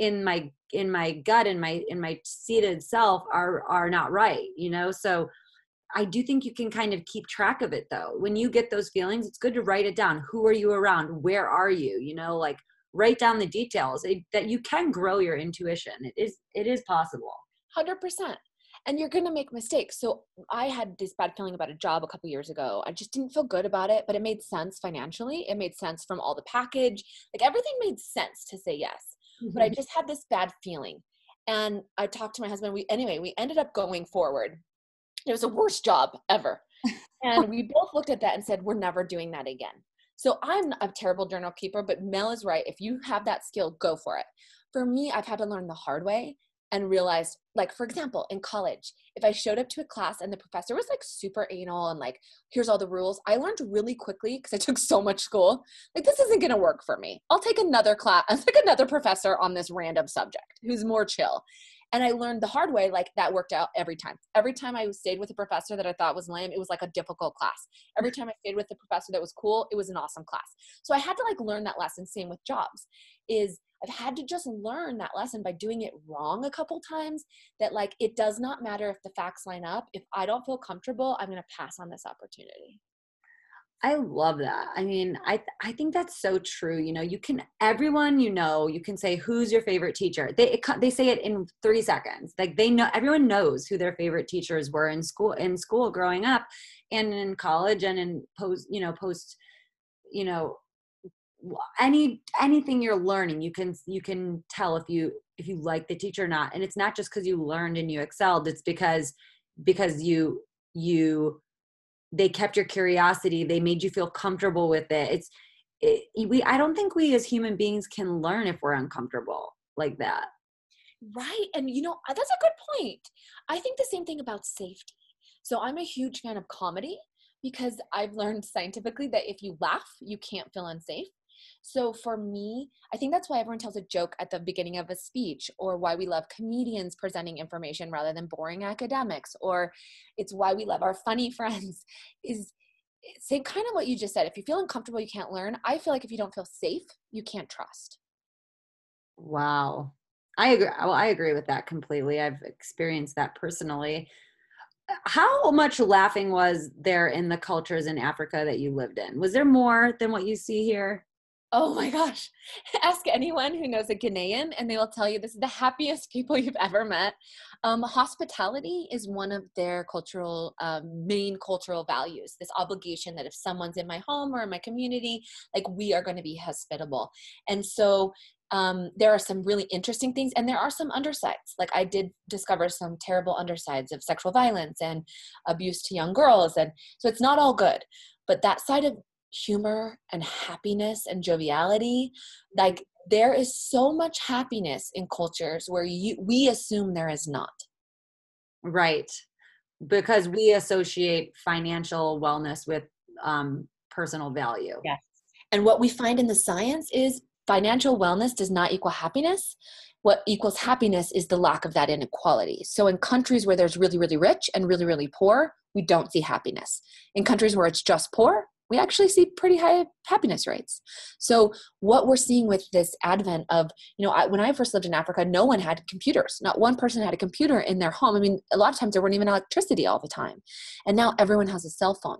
in my in my gut in my in my seated self are are not right you know? So i do think you can kind of keep track of it though. When you get those feelings it's good to write it down. Who are you around? Where are you? You know like write down the details. It, that you can grow your intuition. It is it is possible. 100% and you're going to make mistakes. So I had this bad feeling about a job a couple years ago. I just didn't feel good about it, but it made sense financially. It made sense from all the package. Like everything made sense to say yes. Mm-hmm. But I mm-hmm. just had this bad feeling. And I talked to my husband. We anyway, we ended up going forward. It was the worst job ever. and we both looked at that and said, we're never doing that again. So I'm a terrible journal keeper, but Mel is right. If you have that skill, go for it. For me, I've had to learn the hard way and realized like for example in college if i showed up to a class and the professor was like super anal and like here's all the rules i learned really quickly because i took so much school like this isn't going to work for me. I'll take another class i'll take another professor on this random subject who's more chill and i learned the hard way like that worked out every time every time i stayed with a professor that i thought was lame it was like a difficult class every mm. time i stayed with a professor that was cool it was an awesome class so i had to like learn that lesson same with jobs is I've had to just learn that lesson by doing it wrong a couple times that like it does not matter if the facts line up. If I don't feel comfortable, I'm going to pass on this opportunity. I love that. I mean, I I think that's so true. You know, you can everyone you know, you can say who's your favorite teacher. They it, they say it in 3 seconds. Like they know everyone knows who their favorite teachers were in school in school growing up and in college and in post, you know, post you know, any anything you're learning you can you can tell if you if you like the teacher or not and it's not just because you learned and you excelled it's because because you you they kept your curiosity they made you feel comfortable with it. It's it, we i don't think we as human beings can learn if we're uncomfortable like that. Right and you know uh, that's a good point. I think the same thing about safety. So i'm a huge fan of comedy because i've learned scientifically that if you laugh you can't feel unsafe so for me, I think that's why everyone tells a joke at the beginning of a speech, or why we love comedians presenting information rather than boring academics, or it's why we love our funny friends. Is same kind of what you just said. If you feel uncomfortable, you can't learn. I feel like if you don't feel safe, you can't trust. Wow. I agree. Well, I agree with that completely. I've experienced that personally. How much laughing was there in the cultures in Africa that you lived in? Was there more than what you see here? Oh my gosh. Ask anyone who knows a Ghanaian and they will tell you this is the happiest people you've ever met. Um, hospitality is one of their cultural, um, main cultural values. This obligation that if someone's in my home or in my community, like we are going to be hospitable. And so um, there are some really interesting things and there are some undersides. Like I did discover some terrible undersides of sexual violence and abuse to young girls. And so it's not all good. But that side of humor and happiness and joviality like there is so much happiness in cultures where you we assume there is not. Right. Because we associate financial wellness with um, personal value. Yes. And what we find in the science is financial wellness does not equal happiness. What equals happiness is the lack of that inequality. So, in countries where there's really, really rich and really, really poor, we don't see happiness. In countries where it's just poor, we actually see pretty high happiness rates. So, what we're seeing with this advent of, you know, I, when I first lived in Africa, no one had computers. Not one person had a computer in their home. I mean, a lot of times there weren't even electricity all the time. And now everyone has a cell phone.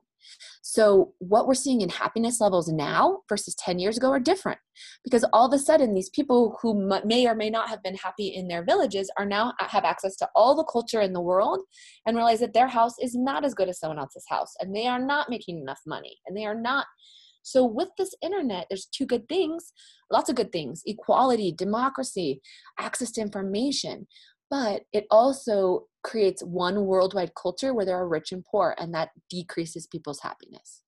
So, what we're seeing in happiness levels now versus 10 years ago are different because all of a sudden, these people who may or may not have been happy in their villages are now have access to all the culture in the world and realize that their house is not as good as someone else's house and they are not making enough money and they are not. So, with this internet, there's two good things, lots of good things equality, democracy, access to information but it also creates one worldwide culture where there are rich and poor and that decreases people's happiness.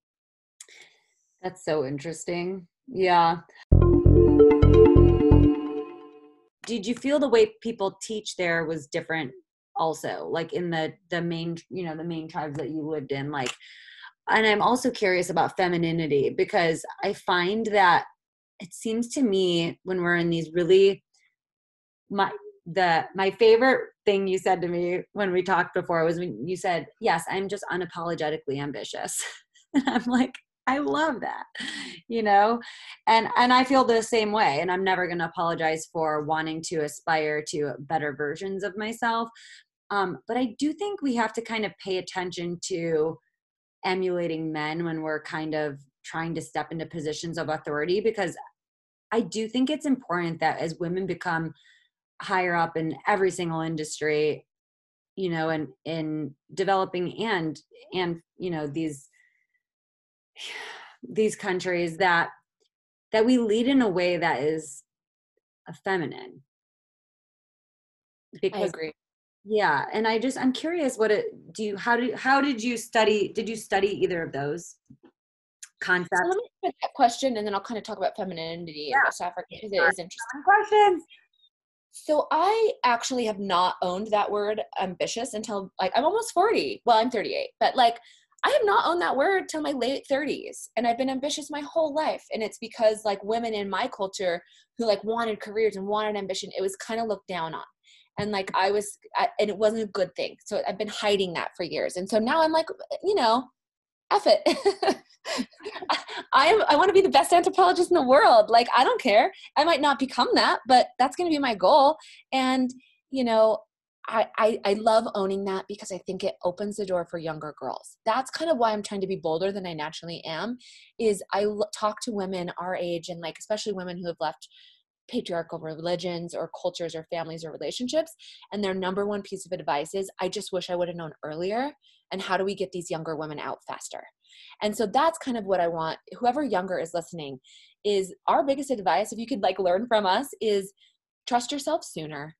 That's so interesting. Yeah. Did you feel the way people teach there was different also like in the the main you know the main tribes that you lived in like and i'm also curious about femininity because i find that it seems to me when we're in these really my the my favorite thing you said to me when we talked before was when you said, "Yes, I'm just unapologetically ambitious." and I'm like, I love that. You know? And and I feel the same way and I'm never going to apologize for wanting to aspire to better versions of myself. Um, but I do think we have to kind of pay attention to emulating men when we're kind of trying to step into positions of authority because I do think it's important that as women become higher up in every single industry you know and in developing and and you know these these countries that that we lead in a way that is a feminine because I agree. Yeah and i just i'm curious what it do you how did how did you study did you study either of those concepts so let me put that question and then i'll kind of talk about femininity yeah. in west africa because it is interesting. Questions so I actually have not owned that word ambitious until like I'm almost 40. Well, I'm 38, but like I have not owned that word till my late 30s and I've been ambitious my whole life and it's because like women in my culture who like wanted careers and wanted ambition it was kind of looked down on. And like I was I, and it wasn't a good thing. So I've been hiding that for years. And so now I'm like you know F it I am I want to be the best anthropologist in the world. Like I don't care. I might not become that, but that's going to be my goal. And you know, I, I, I love owning that because I think it opens the door for younger girls. That's kind of why I'm trying to be bolder than I naturally am. Is I l- talk to women our age and like especially women who have left patriarchal religions or cultures or families or relationships, and their number one piece of advice is, "I just wish I would have known earlier." And how do we get these younger women out faster? And so that's kind of what I want whoever younger is listening is our biggest advice if you could like learn from us is trust yourself sooner.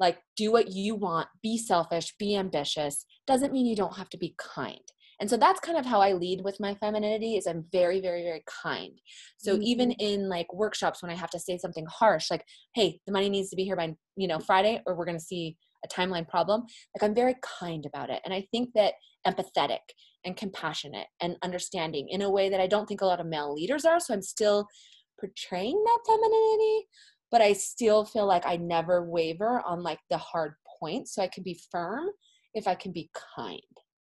Like do what you want, be selfish, be ambitious. Doesn't mean you don't have to be kind. And so that's kind of how I lead with my femininity is I'm very very very kind. So mm-hmm. even in like workshops when I have to say something harsh like hey, the money needs to be here by, you know, Friday or we're going to see a timeline problem, like I'm very kind about it. And I think that empathetic and compassionate and understanding in a way that I don't think a lot of male leaders are. So I'm still portraying that femininity, but I still feel like I never waver on like the hard points. So I can be firm if I can be kind.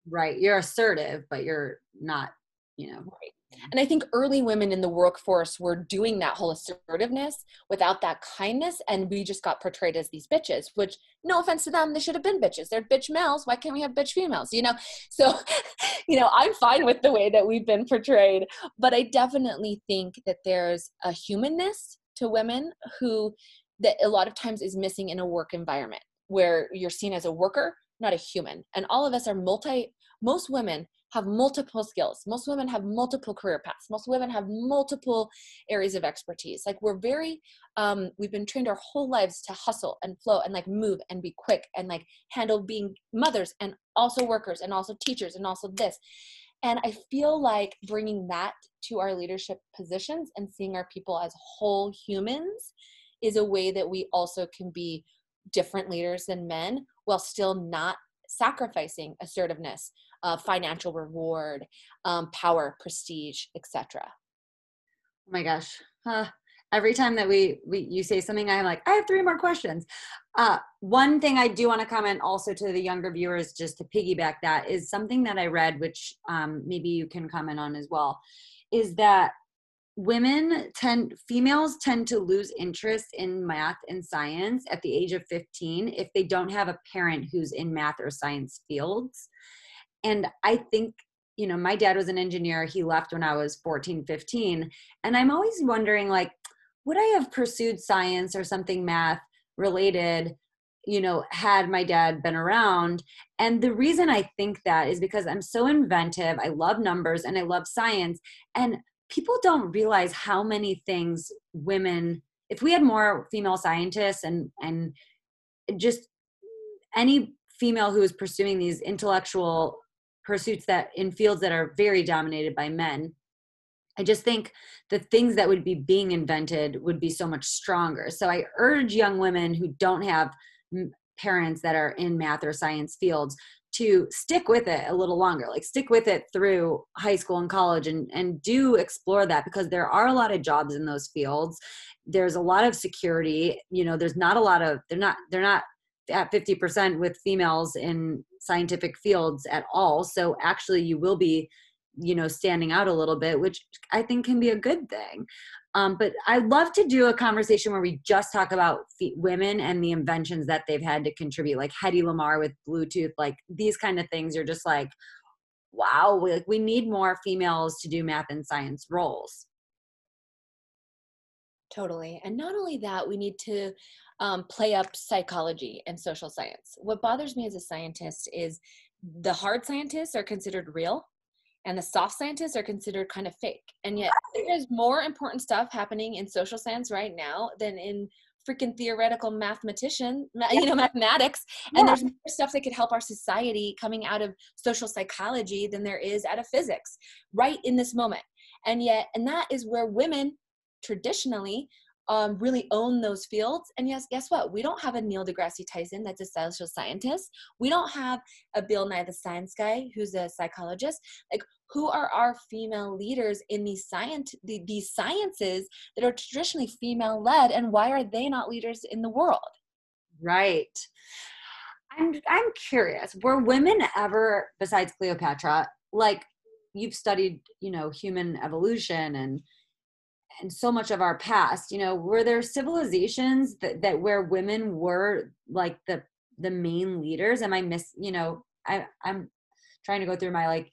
Right. You're assertive, but you're not, you know. Right. And I think early women in the workforce were doing that whole assertiveness without that kindness. And we just got portrayed as these bitches, which, no offense to them, they should have been bitches. They're bitch males. Why can't we have bitch females? You know? So, you know, I'm fine with the way that we've been portrayed. But I definitely think that there's a humanness to women who, that a lot of times is missing in a work environment where you're seen as a worker, not a human. And all of us are multi, most women have multiple skills. Most women have multiple career paths. Most women have multiple areas of expertise. Like we're very, um, we've been trained our whole lives to hustle and flow and like move and be quick and like handle being mothers and also workers and also teachers and also this. And I feel like bringing that to our leadership positions and seeing our people as whole humans is a way that we also can be different leaders than men while still not sacrificing assertiveness uh, financial reward, um, power, prestige, etc. Oh my gosh. Huh. every time that we, we you say something i'm like i have three more questions uh, one thing i do want to comment also to the younger viewers just to piggyback that is something that i read which um, maybe you can comment on as well is that women tend females tend to lose interest in math and science at the age of 15 if they don't have a parent who's in math or science fields and i think you know my dad was an engineer he left when i was 14 15 and i'm always wondering like would I have pursued science or something math related, you know, had my dad been around? And the reason I think that is because I'm so inventive. I love numbers and I love science. And people don't realize how many things women, if we had more female scientists and, and just any female who is pursuing these intellectual pursuits that in fields that are very dominated by men I just think the things that would be being invented would be so much stronger. So I urge young women who don't have parents that are in math or science fields to stick with it a little longer like stick with it through high school and college and and do explore that because there are a lot of jobs in those fields there's a lot of security you know there's not a lot of they're not they're not at 50% with females in scientific fields at all. So actually you will be you know standing out a little bit which i think can be a good thing. Um, but i'd love to do a conversation where we just talk about women and the inventions that they've had to contribute like hedy Lamarr with bluetooth like these kind of things You're just like wow we, like, we need more females to do math and science roles totally and not only that we need to um, play up psychology and social science what bothers me as a scientist is the hard scientists are considered real and the soft scientists are considered kind of fake. And yet there's more important stuff happening in social science right now than in freaking theoretical mathematician, you know, mathematics. And yeah. there's more stuff that could help our society coming out of social psychology than there is out of physics right in this moment. And yet, and that is where women traditionally um, really own those fields. And yes, guess what? We don't have a Neil deGrasse Tyson that's a social scientist. We don't have a Bill Nye the Science Guy who's a psychologist. Like, who are our female leaders in these science the, these sciences that are traditionally female led, and why are they not leaders in the world? Right. I'm I'm curious. Were women ever, besides Cleopatra, like you've studied, you know, human evolution and and so much of our past you know were there civilizations that, that where women were like the the main leaders? Am i miss you know i i'm trying to go through my like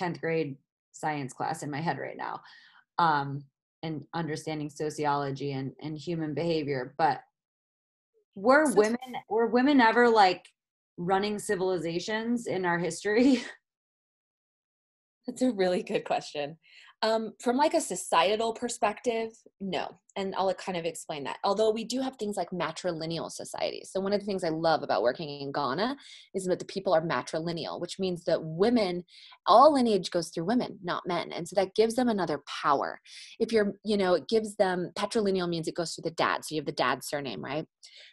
10th grade science class in my head right now um and understanding sociology and and human behavior but were women were women ever like running civilizations in our history? That's a really good question um, from like a societal perspective, no. And I'll kind of explain that. Although we do have things like matrilineal societies. So one of the things I love about working in Ghana is that the people are matrilineal, which means that women, all lineage goes through women, not men. And so that gives them another power. If you're, you know, it gives them patrilineal means it goes through the dad. So you have the dad surname, right?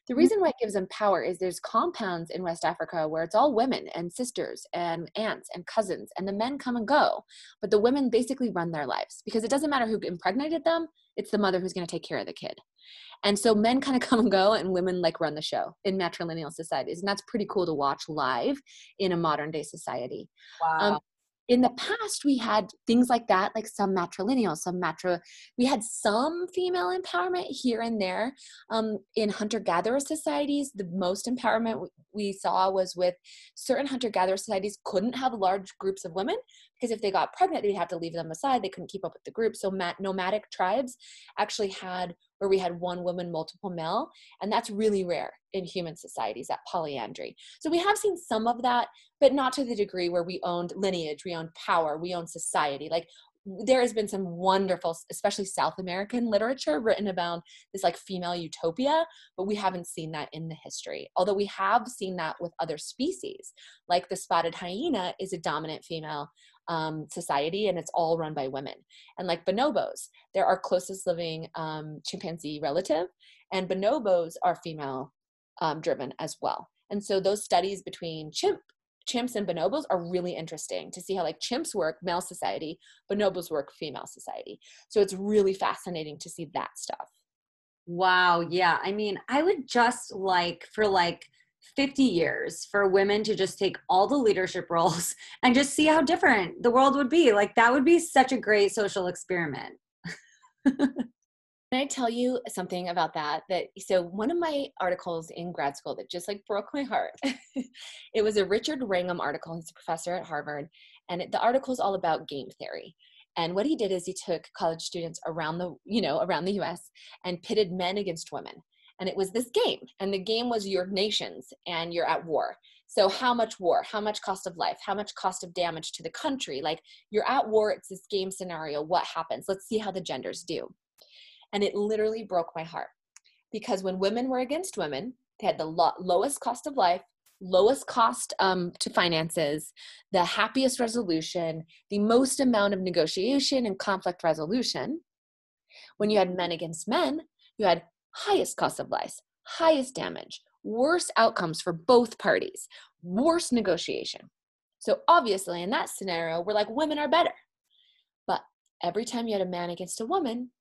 The mm-hmm. reason why it gives them power is there's compounds in West Africa where it's all women and sisters and aunts and cousins, and the men come and go, but the women basically run their lives because it doesn't matter who impregnated them, it's the mother who's going to take care of the kid. And so men kind of come and go, and women like run the show in matrilineal societies. And that's pretty cool to watch live in a modern day society. Um, wow. Um, in the past we had things like that like some matrilineal some matro we had some female empowerment here and there um, in hunter-gatherer societies the most empowerment we saw was with certain hunter-gatherer societies couldn't have large groups of women because if they got pregnant they'd have to leave them aside they couldn't keep up with the group so nomadic tribes actually had where we had one woman, multiple male. And that's really rare in human societies, that polyandry. So we have seen some of that, but not to the degree where we owned lineage, we owned power, we owned society. Like there has been some wonderful, especially South American literature written about this like female utopia, but we haven't seen that in the history. Although we have seen that with other species, like the spotted hyena is a dominant female um, society and it's all run by women. And like bonobos, they're our closest living um, chimpanzee relative, and bonobos are female um, driven as well. And so those studies between chimp chimps and bonobos are really interesting to see how like chimps work male society bonobos work female society so it's really fascinating to see that stuff wow yeah i mean i would just like for like 50 years for women to just take all the leadership roles and just see how different the world would be like that would be such a great social experiment Can I tell you something about that? That so one of my articles in grad school that just like broke my heart. it was a Richard Wrangham article. He's a professor at Harvard, and it, the article is all about game theory. And what he did is he took college students around the you know around the U.S. and pitted men against women, and it was this game. And the game was your nations, and you're at war. So how much war? How much cost of life? How much cost of damage to the country? Like you're at war. It's this game scenario. What happens? Let's see how the genders do. And it literally broke my heart because when women were against women, they had the lo- lowest cost of life, lowest cost um, to finances, the happiest resolution, the most amount of negotiation and conflict resolution. When you had men against men, you had highest cost of life, highest damage, worse outcomes for both parties, worse negotiation. So obviously, in that scenario, we're like women are better. But every time you had a man against a woman,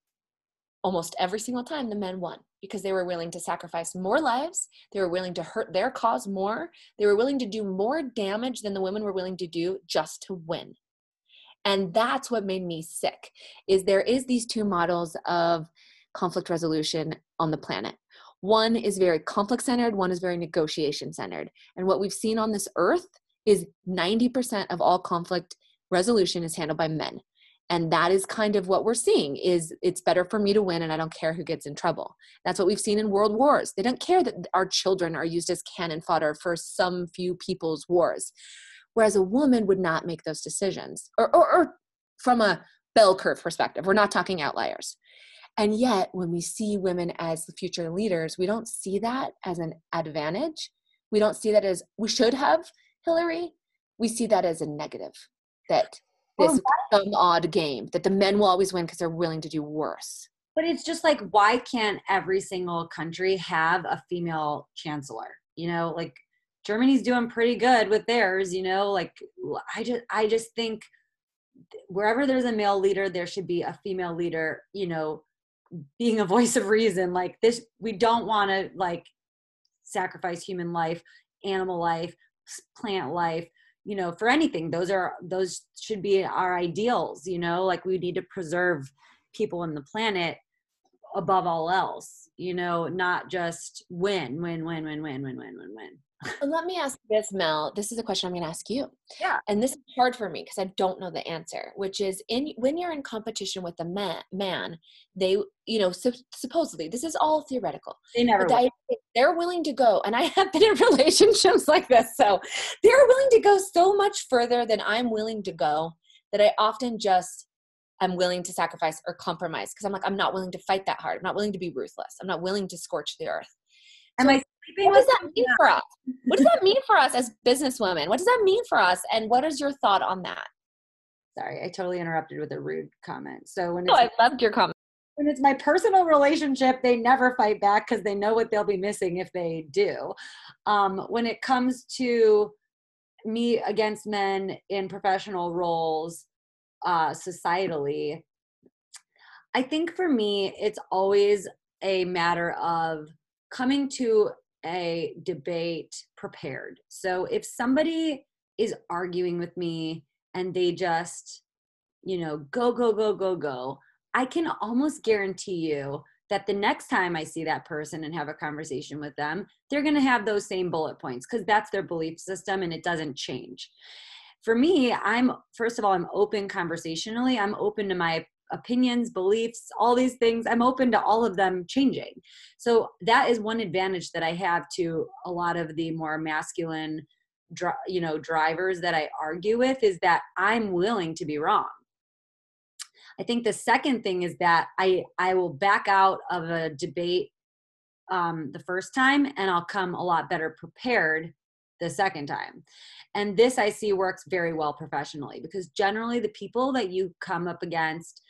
almost every single time the men won because they were willing to sacrifice more lives they were willing to hurt their cause more they were willing to do more damage than the women were willing to do just to win and that's what made me sick is there is these two models of conflict resolution on the planet. One is very conflict centered one is very negotiation centered and what we've seen on this earth is 90% of all conflict resolution is handled by men. And that is kind of what we're seeing is it's better for me to win and i don't care who gets in trouble. That's what we've seen in world wars. They don't care that our children are used as cannon fodder for some few people's wars. Whereas a woman would not make those decisions or, or, or from a bell curve perspective. We're not talking outliers and yet when we see women as the future leaders we don't see that as an advantage we don't see that as we should have hillary we see that as a negative that this some odd game that the men will always win because they're willing to do worse. But it's just like, why can't every single country have a female chancellor? You know, like Germany's doing pretty good with theirs. You know, like I just I just think wherever there's a male leader, there should be a female leader. You know, being a voice of reason. Like this, we don't want to like sacrifice human life, animal life, plant life you know for anything. Those are those should be our ideals you know? Like we need to preserve people and the planet above all else you know? Not just win win win win win win win win win let me ask this, Mel. This is a question I'm going to ask you. Yeah. And this is hard for me because I don't know the answer. Which is, in when you're in competition with a man, man, they, you know, su- supposedly this is all theoretical. They never. The they're willing to go, and I have been in relationships like this, so they're willing to go so much further than I'm willing to go that I often just am willing to sacrifice or compromise because I'm like I'm not willing to fight that hard. I'm not willing to be ruthless. I'm not willing to scorch the earth. Am I what does that mean for us? What does that mean for us as businesswomen? What does that mean for us? And what is your thought on that? Sorry, I totally interrupted with a rude comment. So when oh, I loved your comment. When it's my personal relationship, they never fight back because they know what they'll be missing if they do. Um, when it comes to me against men in professional roles, uh, societally, I think for me, it's always a matter of coming to a debate prepared. So if somebody is arguing with me and they just, you know, go, go, go, go, go, I can almost guarantee you that the next time I see that person and have a conversation with them, they're going to have those same bullet points because that's their belief system and it doesn't change. For me, I'm first of all, I'm open conversationally. I'm open to my opinions, beliefs, all these things. I'm open to all of them changing. So that is one advantage that I have to a lot of the more masculine you know drivers that I argue with is that I'm willing to be wrong. I think the second thing is that I I will back out of a debate um, the first time and I'll come a lot better prepared the second time. And this I see works very well professionally because generally the people that you come up against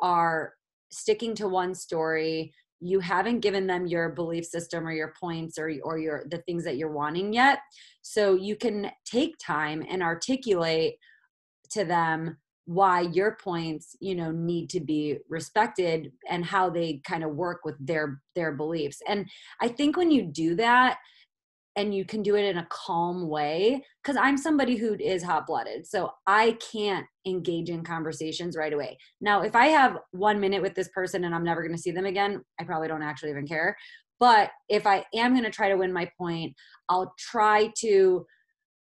are sticking to one story you haven't given them your belief system or your points or or your the things that you're wanting yet. So you can take time and articulate to them why your points you know need to be respected and how they kind of work with their their beliefs. And i think when you do that and you can do it in a calm way because i'm somebody who is hot blooded so i can't engage in conversations right away. Now if i have one minute with this person and i'm never going to see them again i probably don't actually even care but if i am going to try to win my point i'll try to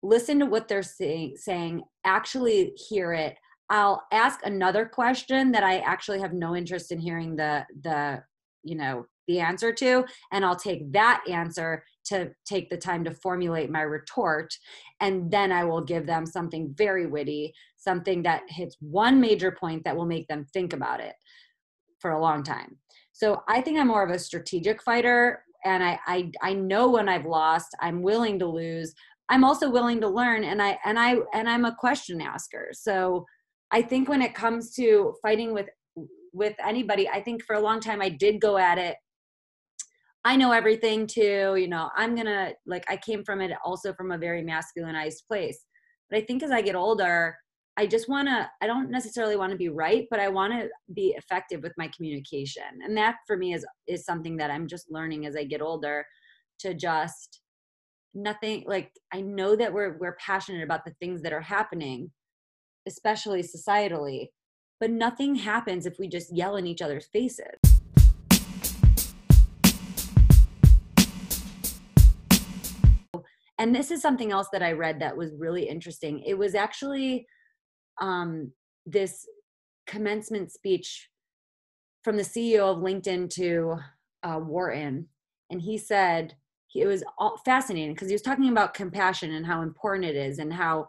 listen to what they're saying saying actually hear it. I'll ask another question that i actually have no interest in hearing the the you know the answer to and i'll take that answer to take the time to formulate my retort and then i will give them something very witty something that hits one major point that will make them think about it for a long time. So i think i'm more of a strategic fighter and I, I i know when i've lost i'm willing to lose. I'm also willing to learn and i and i and i'm a question asker. So i think when it comes to fighting with with anybody i think for a long time i did go at it I know everything too, you know, I'm gonna like I came from it also from a very masculinized place. But I think as I get older, I just wanna I don't necessarily want to be right, but I want to be effective with my communication. And that for me is is something that I'm just learning as I get older to just nothing like I know that we're we're passionate about the things that are happening, especially societally, but nothing happens if we just yell in each other's faces. And this is something else that I read that was really interesting. It was actually um, this commencement speech from the CEO of LinkedIn to uh, Wharton, and he said it was fascinating because he was talking about compassion and how important it is, and how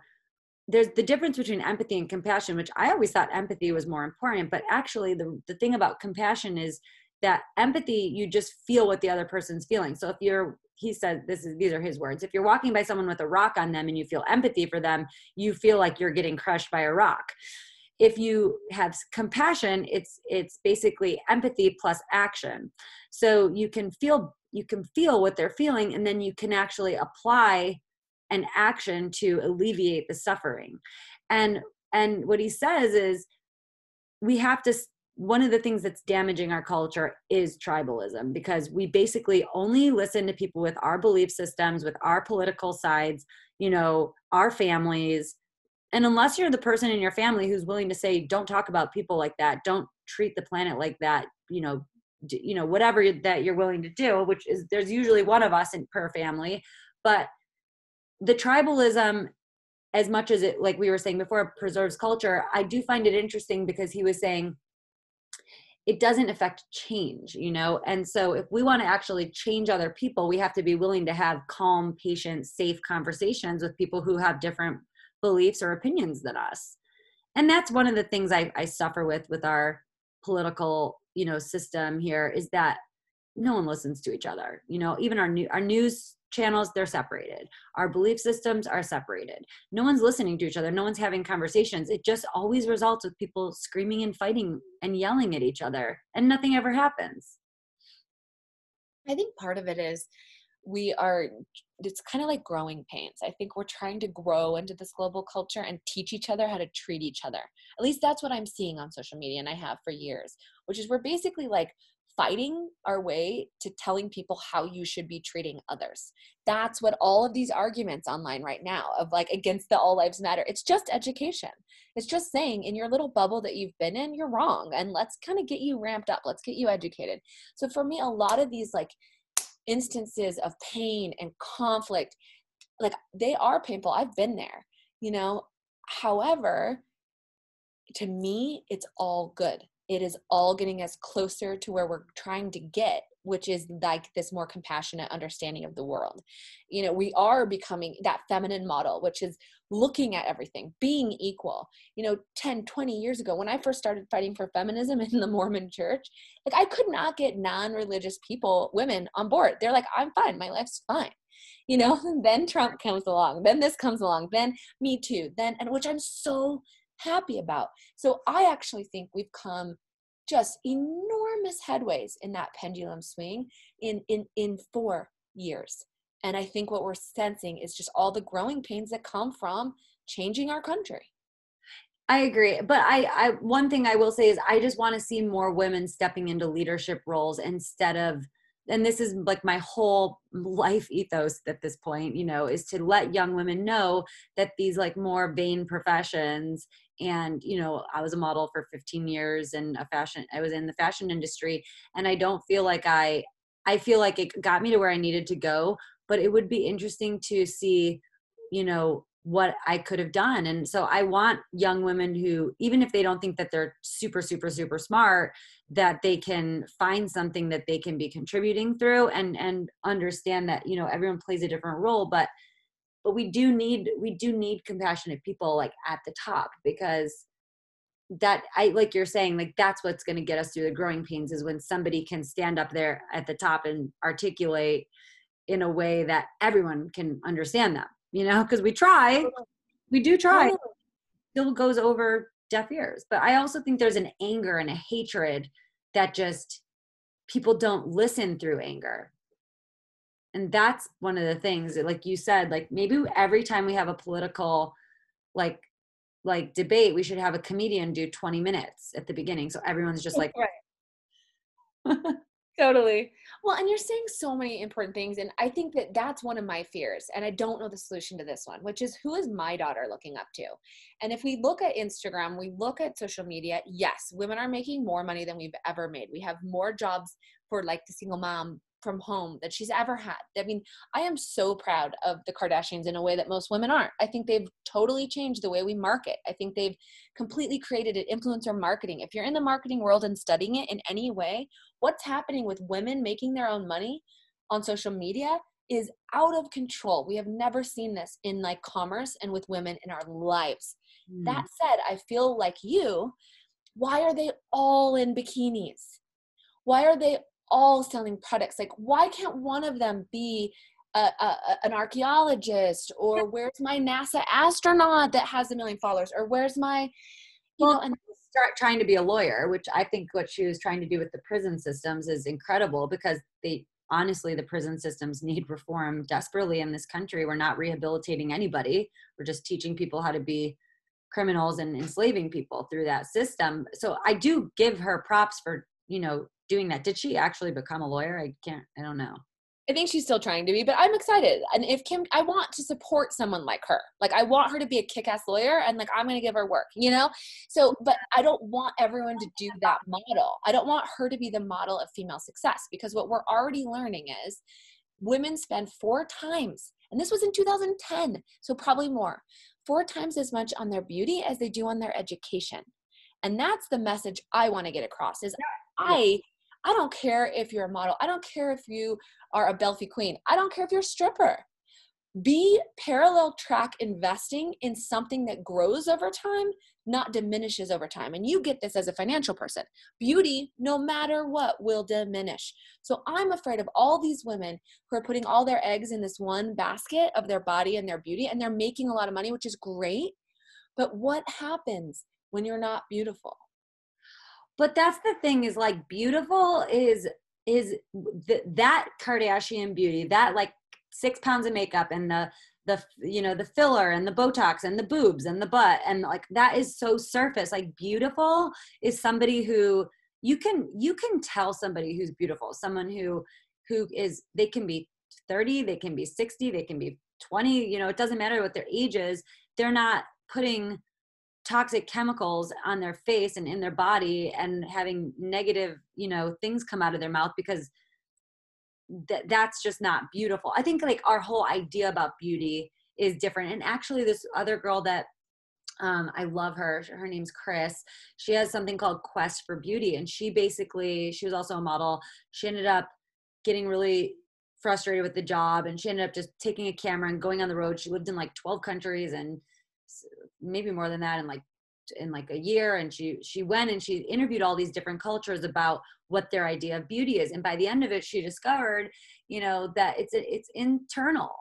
there's the difference between empathy and compassion, which I always thought empathy was more important, but actually the the thing about compassion is that empathy you just feel what the other person's feeling. So if you're he said this is these are his words. If you're walking by someone with a rock on them and you feel empathy for them you feel like you're getting crushed by a rock. If you have compassion it's it's basically empathy plus action. So you can feel you can feel what they're feeling and then you can actually apply an action to alleviate the suffering. And and what he says is we have to one of the things that's damaging our culture is tribalism because we basically only listen to people with our belief systems, with our political sides, you know, our families. And unless you're the person in your family who's willing to say, don't talk about people like that, don't treat the planet like that, you know, you know, whatever that you're willing to do, which is there's usually one of us in per family, but the tribalism as much as it like we were saying before preserves culture i do find it interesting because he was saying it doesn't affect change you know? And so if we want to actually change other people we have to be willing to have calm patient safe conversations with people who have different beliefs or opinions than us. And that's one of the things i, I suffer with with our political you know system here is that no one listens to each other you know? Even our new our news channels they're separated. Our belief systems are separated. No one's listening to each other. No one's having conversations. It just always results with people screaming and fighting and yelling at each other and nothing ever happens. I think part of it is we are it's kind of like growing pains. I think we're trying to grow into this global culture and teach each other how to treat each other. At least that's what i'm seeing on social media and i have for years which is we're basically like fighting our way to telling people how you should be treating others. That's what all of these arguments online right now of like against the all lives matter. It's just education. It's just saying in your little bubble that you've been in, you're wrong. And let's kind of get you ramped up. Let's get you educated. So for me, a lot of these like instances of pain and conflict, like they are painful. I've been there, you know. However, to me, it's all good it is all getting us closer to where we're trying to get which is like this more compassionate understanding of the world. You know we are becoming that feminine model which is looking at everything being equal. You know 10 20 years ago when i first started fighting for feminism in the mormon church like i could not get non-religious people women on board. They're like i'm fine. My life's fine. You know then trump comes along then this comes along then me too then and which i'm so happy about. So I actually think we've come just enormous headways in that pendulum swing in in in 4 years. And I think what we're sensing is just all the growing pains that come from changing our country. I agree. But I, I one thing I will say is I just want to see more women stepping into leadership roles instead of and this is like my whole life ethos at this point you know is to let young women know that these like more vain professions and you know i was a model for 15 years and a fashion i was in the fashion industry and i don't feel like i i feel like it got me to where i needed to go but it would be interesting to see you know what I could have done. And so I want young women who, even if they don't think that they're super, super, super smart, that they can find something that they can be contributing through and and understand that, you know, everyone plays a different role, but but we do need we do need compassionate people like at the top because that I like you're saying, like that's what's gonna get us through the growing pains is when somebody can stand up there at the top and articulate in a way that everyone can understand them you know, because we try, we do try, still goes over deaf ears. But I also think there's an anger and a hatred that just people don't listen through anger. And that's one of the things that, like you said, like maybe every time we have a political, like, like debate, we should have a comedian do 20 minutes at the beginning. So everyone's just like, right. totally well and you're saying so many important things and i think that that's one of my fears and i don't know the solution to this one which is who is my daughter looking up to and if we look at instagram we look at social media yes women are making more money than we've ever made we have more jobs for like the single mom from home that she's ever had. I mean, I am so proud of the Kardashians in a way that most women aren't. I think they've totally changed the way we market. I think they've completely created an influencer marketing. If you're in the marketing world and studying it in any way, what's happening with women making their own money on social media is out of control. We have never seen this in like commerce and with women in our lives. Mm. That said, I feel like you, why are they all in bikinis? Why are they all selling products. Like why can't one of them be a, a, an archaeologist? Or where's my nasa astronaut that has a million followers? Or where's my you well, know and start trying to be a lawyer which i think what she was trying to do with the prison systems is incredible because they honestly the prison systems need reform desperately in this country. We're not rehabilitating anybody. We're just teaching people how to be criminals and enslaving people through that system. So i do give her props for you know doing that. Did she actually become a lawyer? I can't, I don't know. I think she's still trying to be, but I'm excited. And if Kim, I want to support someone like her. Like I want her to be a kick-ass lawyer, and like I'm going to give her work, you know. So, but I don't want everyone to do that model. I don't want her to be the model of female success because what we're already learning is women spend four times, and this was in 2010, so probably more, four times as much on their beauty as they do on their education. And that's the message I want to get across. Is I I don't care if you're a model. I don't care if you are a Belfie queen. I don't care if you're a stripper. Be parallel track investing in something that grows over time, not diminishes over time. And you get this as a financial person. Beauty, no matter what, will diminish. So I'm afraid of all these women who are putting all their eggs in this one basket of their body and their beauty, and they're making a lot of money, which is great. But what happens when you're not beautiful? But that's the thing is like beautiful is is th- that kardashian beauty that like six pounds of makeup and the the you know the filler and the botox and the boobs and the butt and like that is so surface. Like beautiful is somebody who you can you can tell somebody who's beautiful someone who who is they can be 30 they can be 60 they can be 20 you know it doesn't matter what their age is. They're not putting toxic chemicals on their face and in their body and having negative you know things come out of their mouth because th- that's just not beautiful i think like our whole idea about beauty is different and actually this other girl that um, I love her. Her name's Chris. She has something called Quest for Beauty, and she basically she was also a model. She ended up getting really frustrated with the job, and she ended up just taking a camera and going on the road. She lived in like 12 countries and maybe more than that in like in like a year and she she went and she interviewed all these different cultures about what their idea of beauty is and by the end of it she discovered you know that it's it's internal.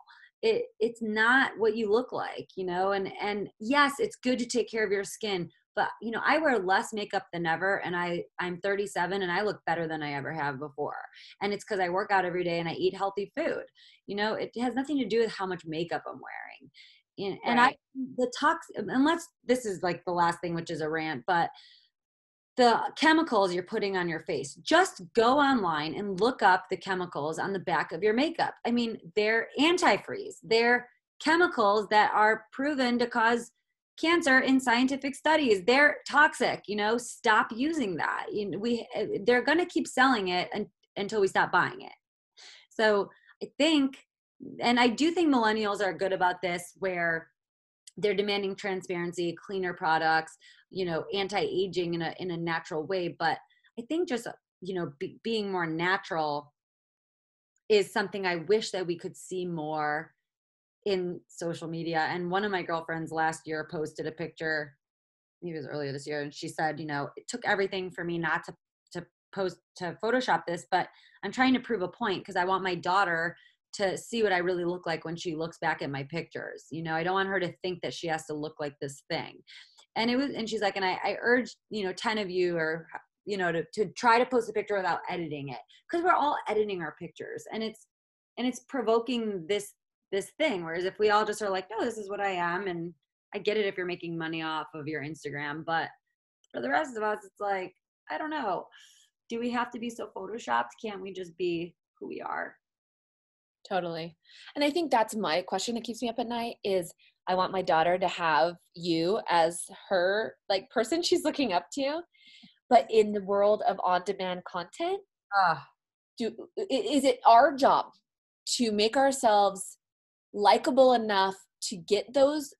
It it's not what you look like you know and and yes it's good to take care of your skin but you know i wear less makeup than ever and i i'm 37 and i look better than i ever have before. And it's because i work out every day and i eat healthy food. You know it has nothing to do with how much makeup i'm wearing and, and right. i the tox unless this is like the last thing which is a rant but the chemicals you're putting on your face. Just go online and look up the chemicals on the back of your makeup. I mean, they're antifreeze. They're chemicals that are proven to cause cancer in scientific studies. They're toxic, you know, stop using that. You know, we eh, they're going to keep selling it until we stop buying it. So, I think and I do think millennials are good about this where they're demanding transparency, cleaner products, you know, anti-aging in a in a natural way. But I think just you know be, being more natural is something I wish that we could see more in social media. And one of my girlfriends last year posted a picture, maybe it was earlier this year, and she said, you know, it took everything for me not to to post to Photoshop this, but I'm trying to prove a point because I want my daughter to see what I really look like when she looks back at my pictures. You know, I don't want her to think that she has to look like this thing. And it was, and she's like, and I, I urge, you know, 10 of you or, you know, to, to try to post a picture without editing it. Cause we're all editing our pictures and it's, and it's provoking this, this thing. Whereas if we all just are like, no, this is what I am. And I get it if you're making money off of your Instagram, but for the rest of us, it's like, I don't know. Do we have to be so photoshopped? Can't we just be who we are? Totally. And I think that's my question that keeps me up at night is I want my daughter to have you as her like person she's looking up to. But in the world of on-demand content, uh, do is it our job to make ourselves likable enough to get those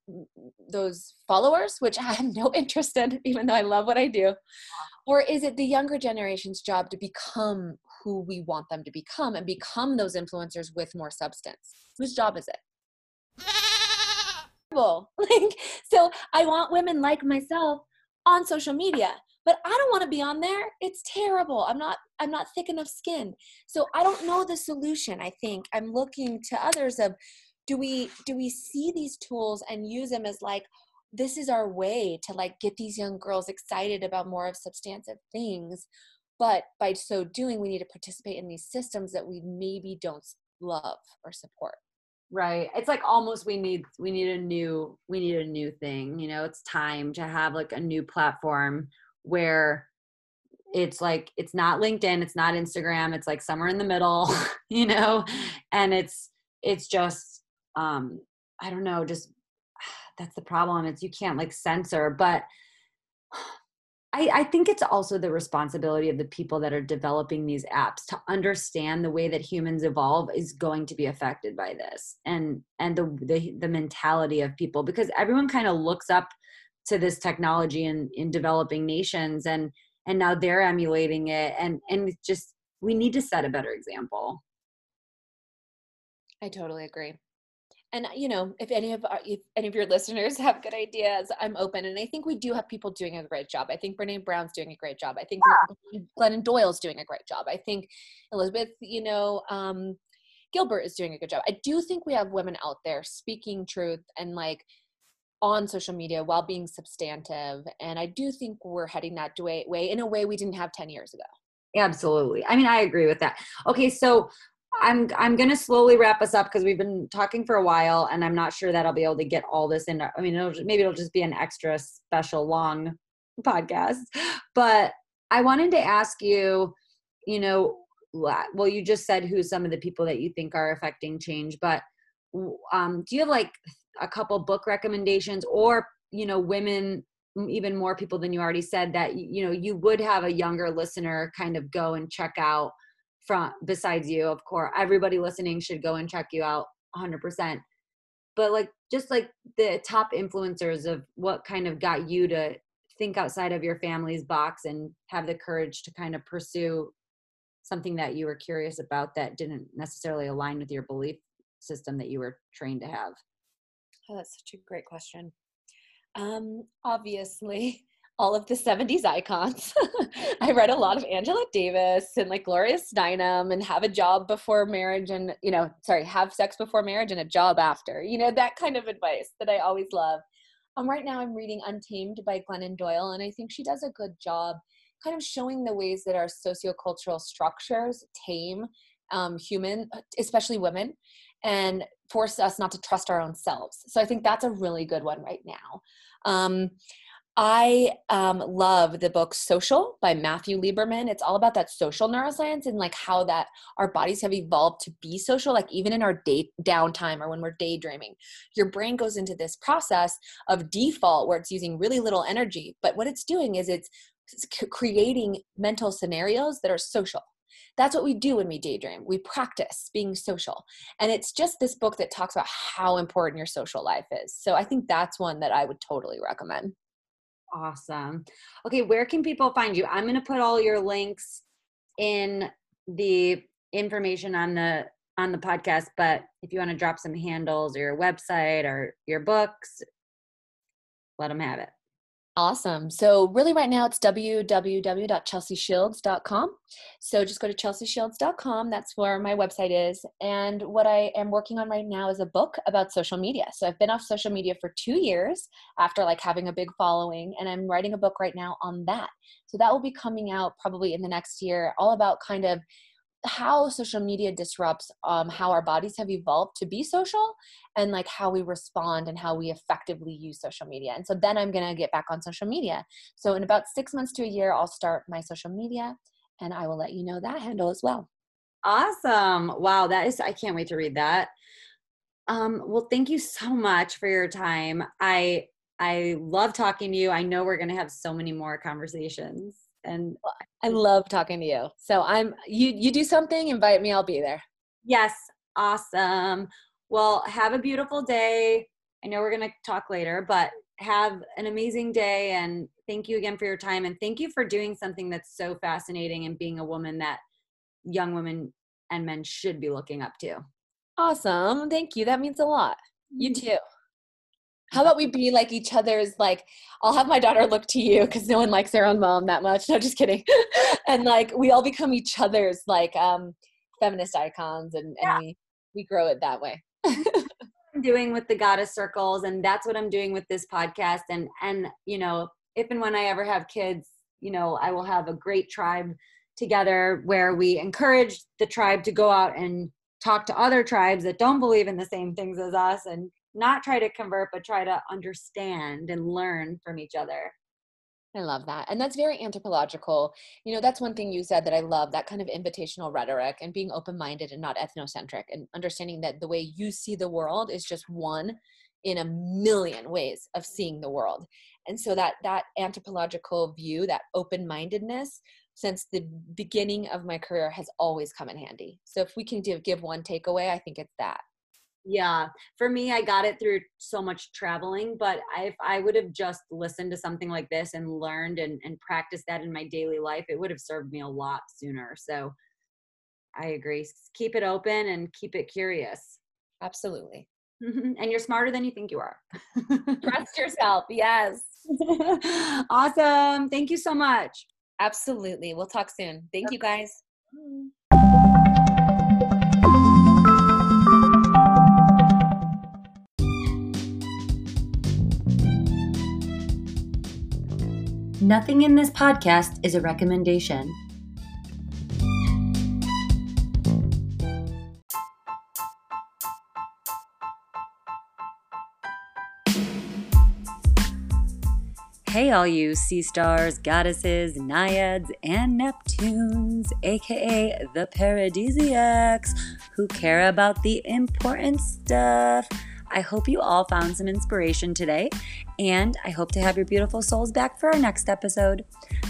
those followers which i have no interest in even though i love what i do or is it the younger generation's job to become who we want them to become and become those influencers with more substance. Whose job is it? Like so i want women like myself on social media but i don't want to be on there. It's terrible. I'm not i'm not thick enough skin. So i don't know the solution i think. I'm looking to others of do we do we see these tools and use them as like this is our way to like get these young girls excited about more of substantive things but by so doing we need to participate in these systems that we maybe don't love or support. Right. It's like almost we need we need a new we need a new thing you know? It's time to have like a new platform where it's like it's not linkedin it's not instagram it's like somewhere in the middle you know? And it's it's just um i don't know just that's the problem it's you can't like censor but I, I, think it's also the responsibility of the people that are developing these apps to understand the way that humans evolve is going to be affected by this and and the the, the mentality of people because everyone kind of looks up to this technology in in developing nations and and now they're emulating it and and just we need to set a better example. I totally agree and you know if any of our, if any of your listeners have good ideas i'm open. And i think we do have people doing a great job. I think brene brown's doing a great job. I think yeah. glennon doyle's doing a great job. I think elizabeth you know um, gilbert is doing a good job. I do think we have women out there speaking truth and like on social media while being substantive. And i do think we're heading that way, way in a way we didn't have 10 years ago. Absolutely. I mean i agree with that. Okay so I'm I'm gonna slowly wrap us up because we've been talking for a while, and I'm not sure that I'll be able to get all this in. I mean, it'll, maybe it'll just be an extra special long podcast. But I wanted to ask you, you know, well, you just said who some of the people that you think are affecting change, but um, do you have like a couple book recommendations, or you know, women, even more people than you already said that you know you would have a younger listener kind of go and check out from besides you of course everybody listening should go and check you out 100% but like just like the top influencers of what kind of got you to think outside of your family's box and have the courage to kind of pursue something that you were curious about that didn't necessarily align with your belief system that you were trained to have? Oh, that's such a great question. Um obviously all of the 70s icons. I read a lot of Angela Davis and like Gloria Steinem and have a job before marriage and, you know, sorry, have sex before marriage and a job after, you know, that kind of advice that I always love. Um, right now, I'm reading Untamed by Glennon Doyle, and I think she does a good job kind of showing the ways that our sociocultural structures tame um, human, especially women, and force us not to trust our own selves. So I think that's a really good one right now. Um, I um, love the book Social by Matthew Lieberman. It's all about that social neuroscience and like how that our bodies have evolved to be social. Like even in our day downtime or when we're daydreaming, your brain goes into this process of default where it's using really little energy. But what it's doing is it's creating mental scenarios that are social. That's what we do when we daydream. We practice being social. And it's just this book that talks about how important your social life is. So I think that's one that I would totally recommend. Awesome. Okay, where can people find you? I'm going to put all your links in the information on the on the podcast, but if you want to drop some handles or your website or your books, let them have it. Awesome. So, really, right now it's www.chelseashields.com. So, just go to chelseashields.com. That's where my website is. And what I am working on right now is a book about social media. So, I've been off social media for two years after like having a big following, and I'm writing a book right now on that. So, that will be coming out probably in the next year, all about kind of how social media disrupts um, how our bodies have evolved to be social and like how we respond and how we effectively use social media. And so then i'm going to get back on social media. So in about six months to a year i'll start my social media and i will let you know that handle as well. Awesome. Wow that is i can't wait to read that. Um, well thank you so much for your time. I i love talking to you. I know we're going to have so many more conversations and I love talking to you. So I'm you you do something, invite me, I'll be there. Yes, awesome. Well, have a beautiful day. I know we're going to talk later, but have an amazing day and thank you again for your time and thank you for doing something that's so fascinating and being a woman that young women and men should be looking up to. Awesome. Thank you. That means a lot. You mm-hmm. too. How about we be like each other's like I'll have my daughter look to you because no one likes their own mom that much. No, just kidding. and like we all become each other's like um feminist icons and, and yeah. we we grow it that way. I'm doing with the goddess circles and that's what I'm doing with this podcast and and you know if and when I ever have kids you know I will have a great tribe together where we encourage the tribe to go out and talk to other tribes that don't believe in the same things as us and not try to convert, but try to understand and learn from each other. I love that. And that's very anthropological. You know, that's one thing you said that I love that kind of invitational rhetoric and being open minded and not ethnocentric and understanding that the way you see the world is just one in a million ways of seeing the world. And so that that anthropological view, that open mindedness, since the beginning of my career has always come in handy. So if we can give one takeaway, I think it's that. Yeah, for me, I got it through so much traveling. But I, if I would have just listened to something like this and learned and, and practiced that in my daily life, it would have served me a lot sooner. So I agree. Keep it open and keep it curious. Absolutely. and you're smarter than you think you are. Trust yourself. Yes. awesome. Thank you so much. Absolutely. We'll talk soon. Thank you guys. Nothing in this podcast is a recommendation. Hey, all you sea stars, goddesses, naiads, and Neptunes, aka the paradisiacs, who care about the important stuff. I hope you all found some inspiration today, and I hope to have your beautiful souls back for our next episode.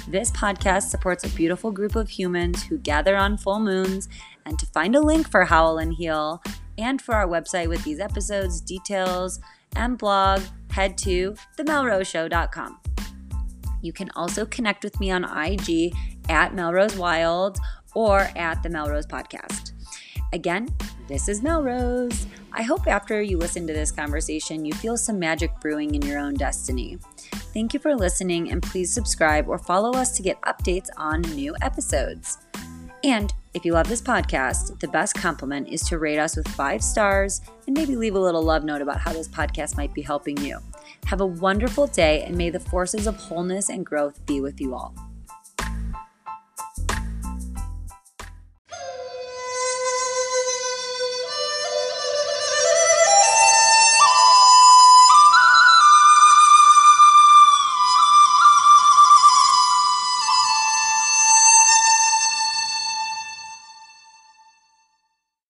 This podcast supports a beautiful group of humans who gather on full moons, and to find a link for Howl and Heal and for our website with these episodes, details, and blog, head to themelroseshow.com. You can also connect with me on IG at Melrose Wild or at the Melrose Podcast. Again, this is Melrose. I hope after you listen to this conversation, you feel some magic brewing in your own destiny. Thank you for listening, and please subscribe or follow us to get updates on new episodes. And if you love this podcast, the best compliment is to rate us with five stars and maybe leave a little love note about how this podcast might be helping you. Have a wonderful day, and may the forces of wholeness and growth be with you all.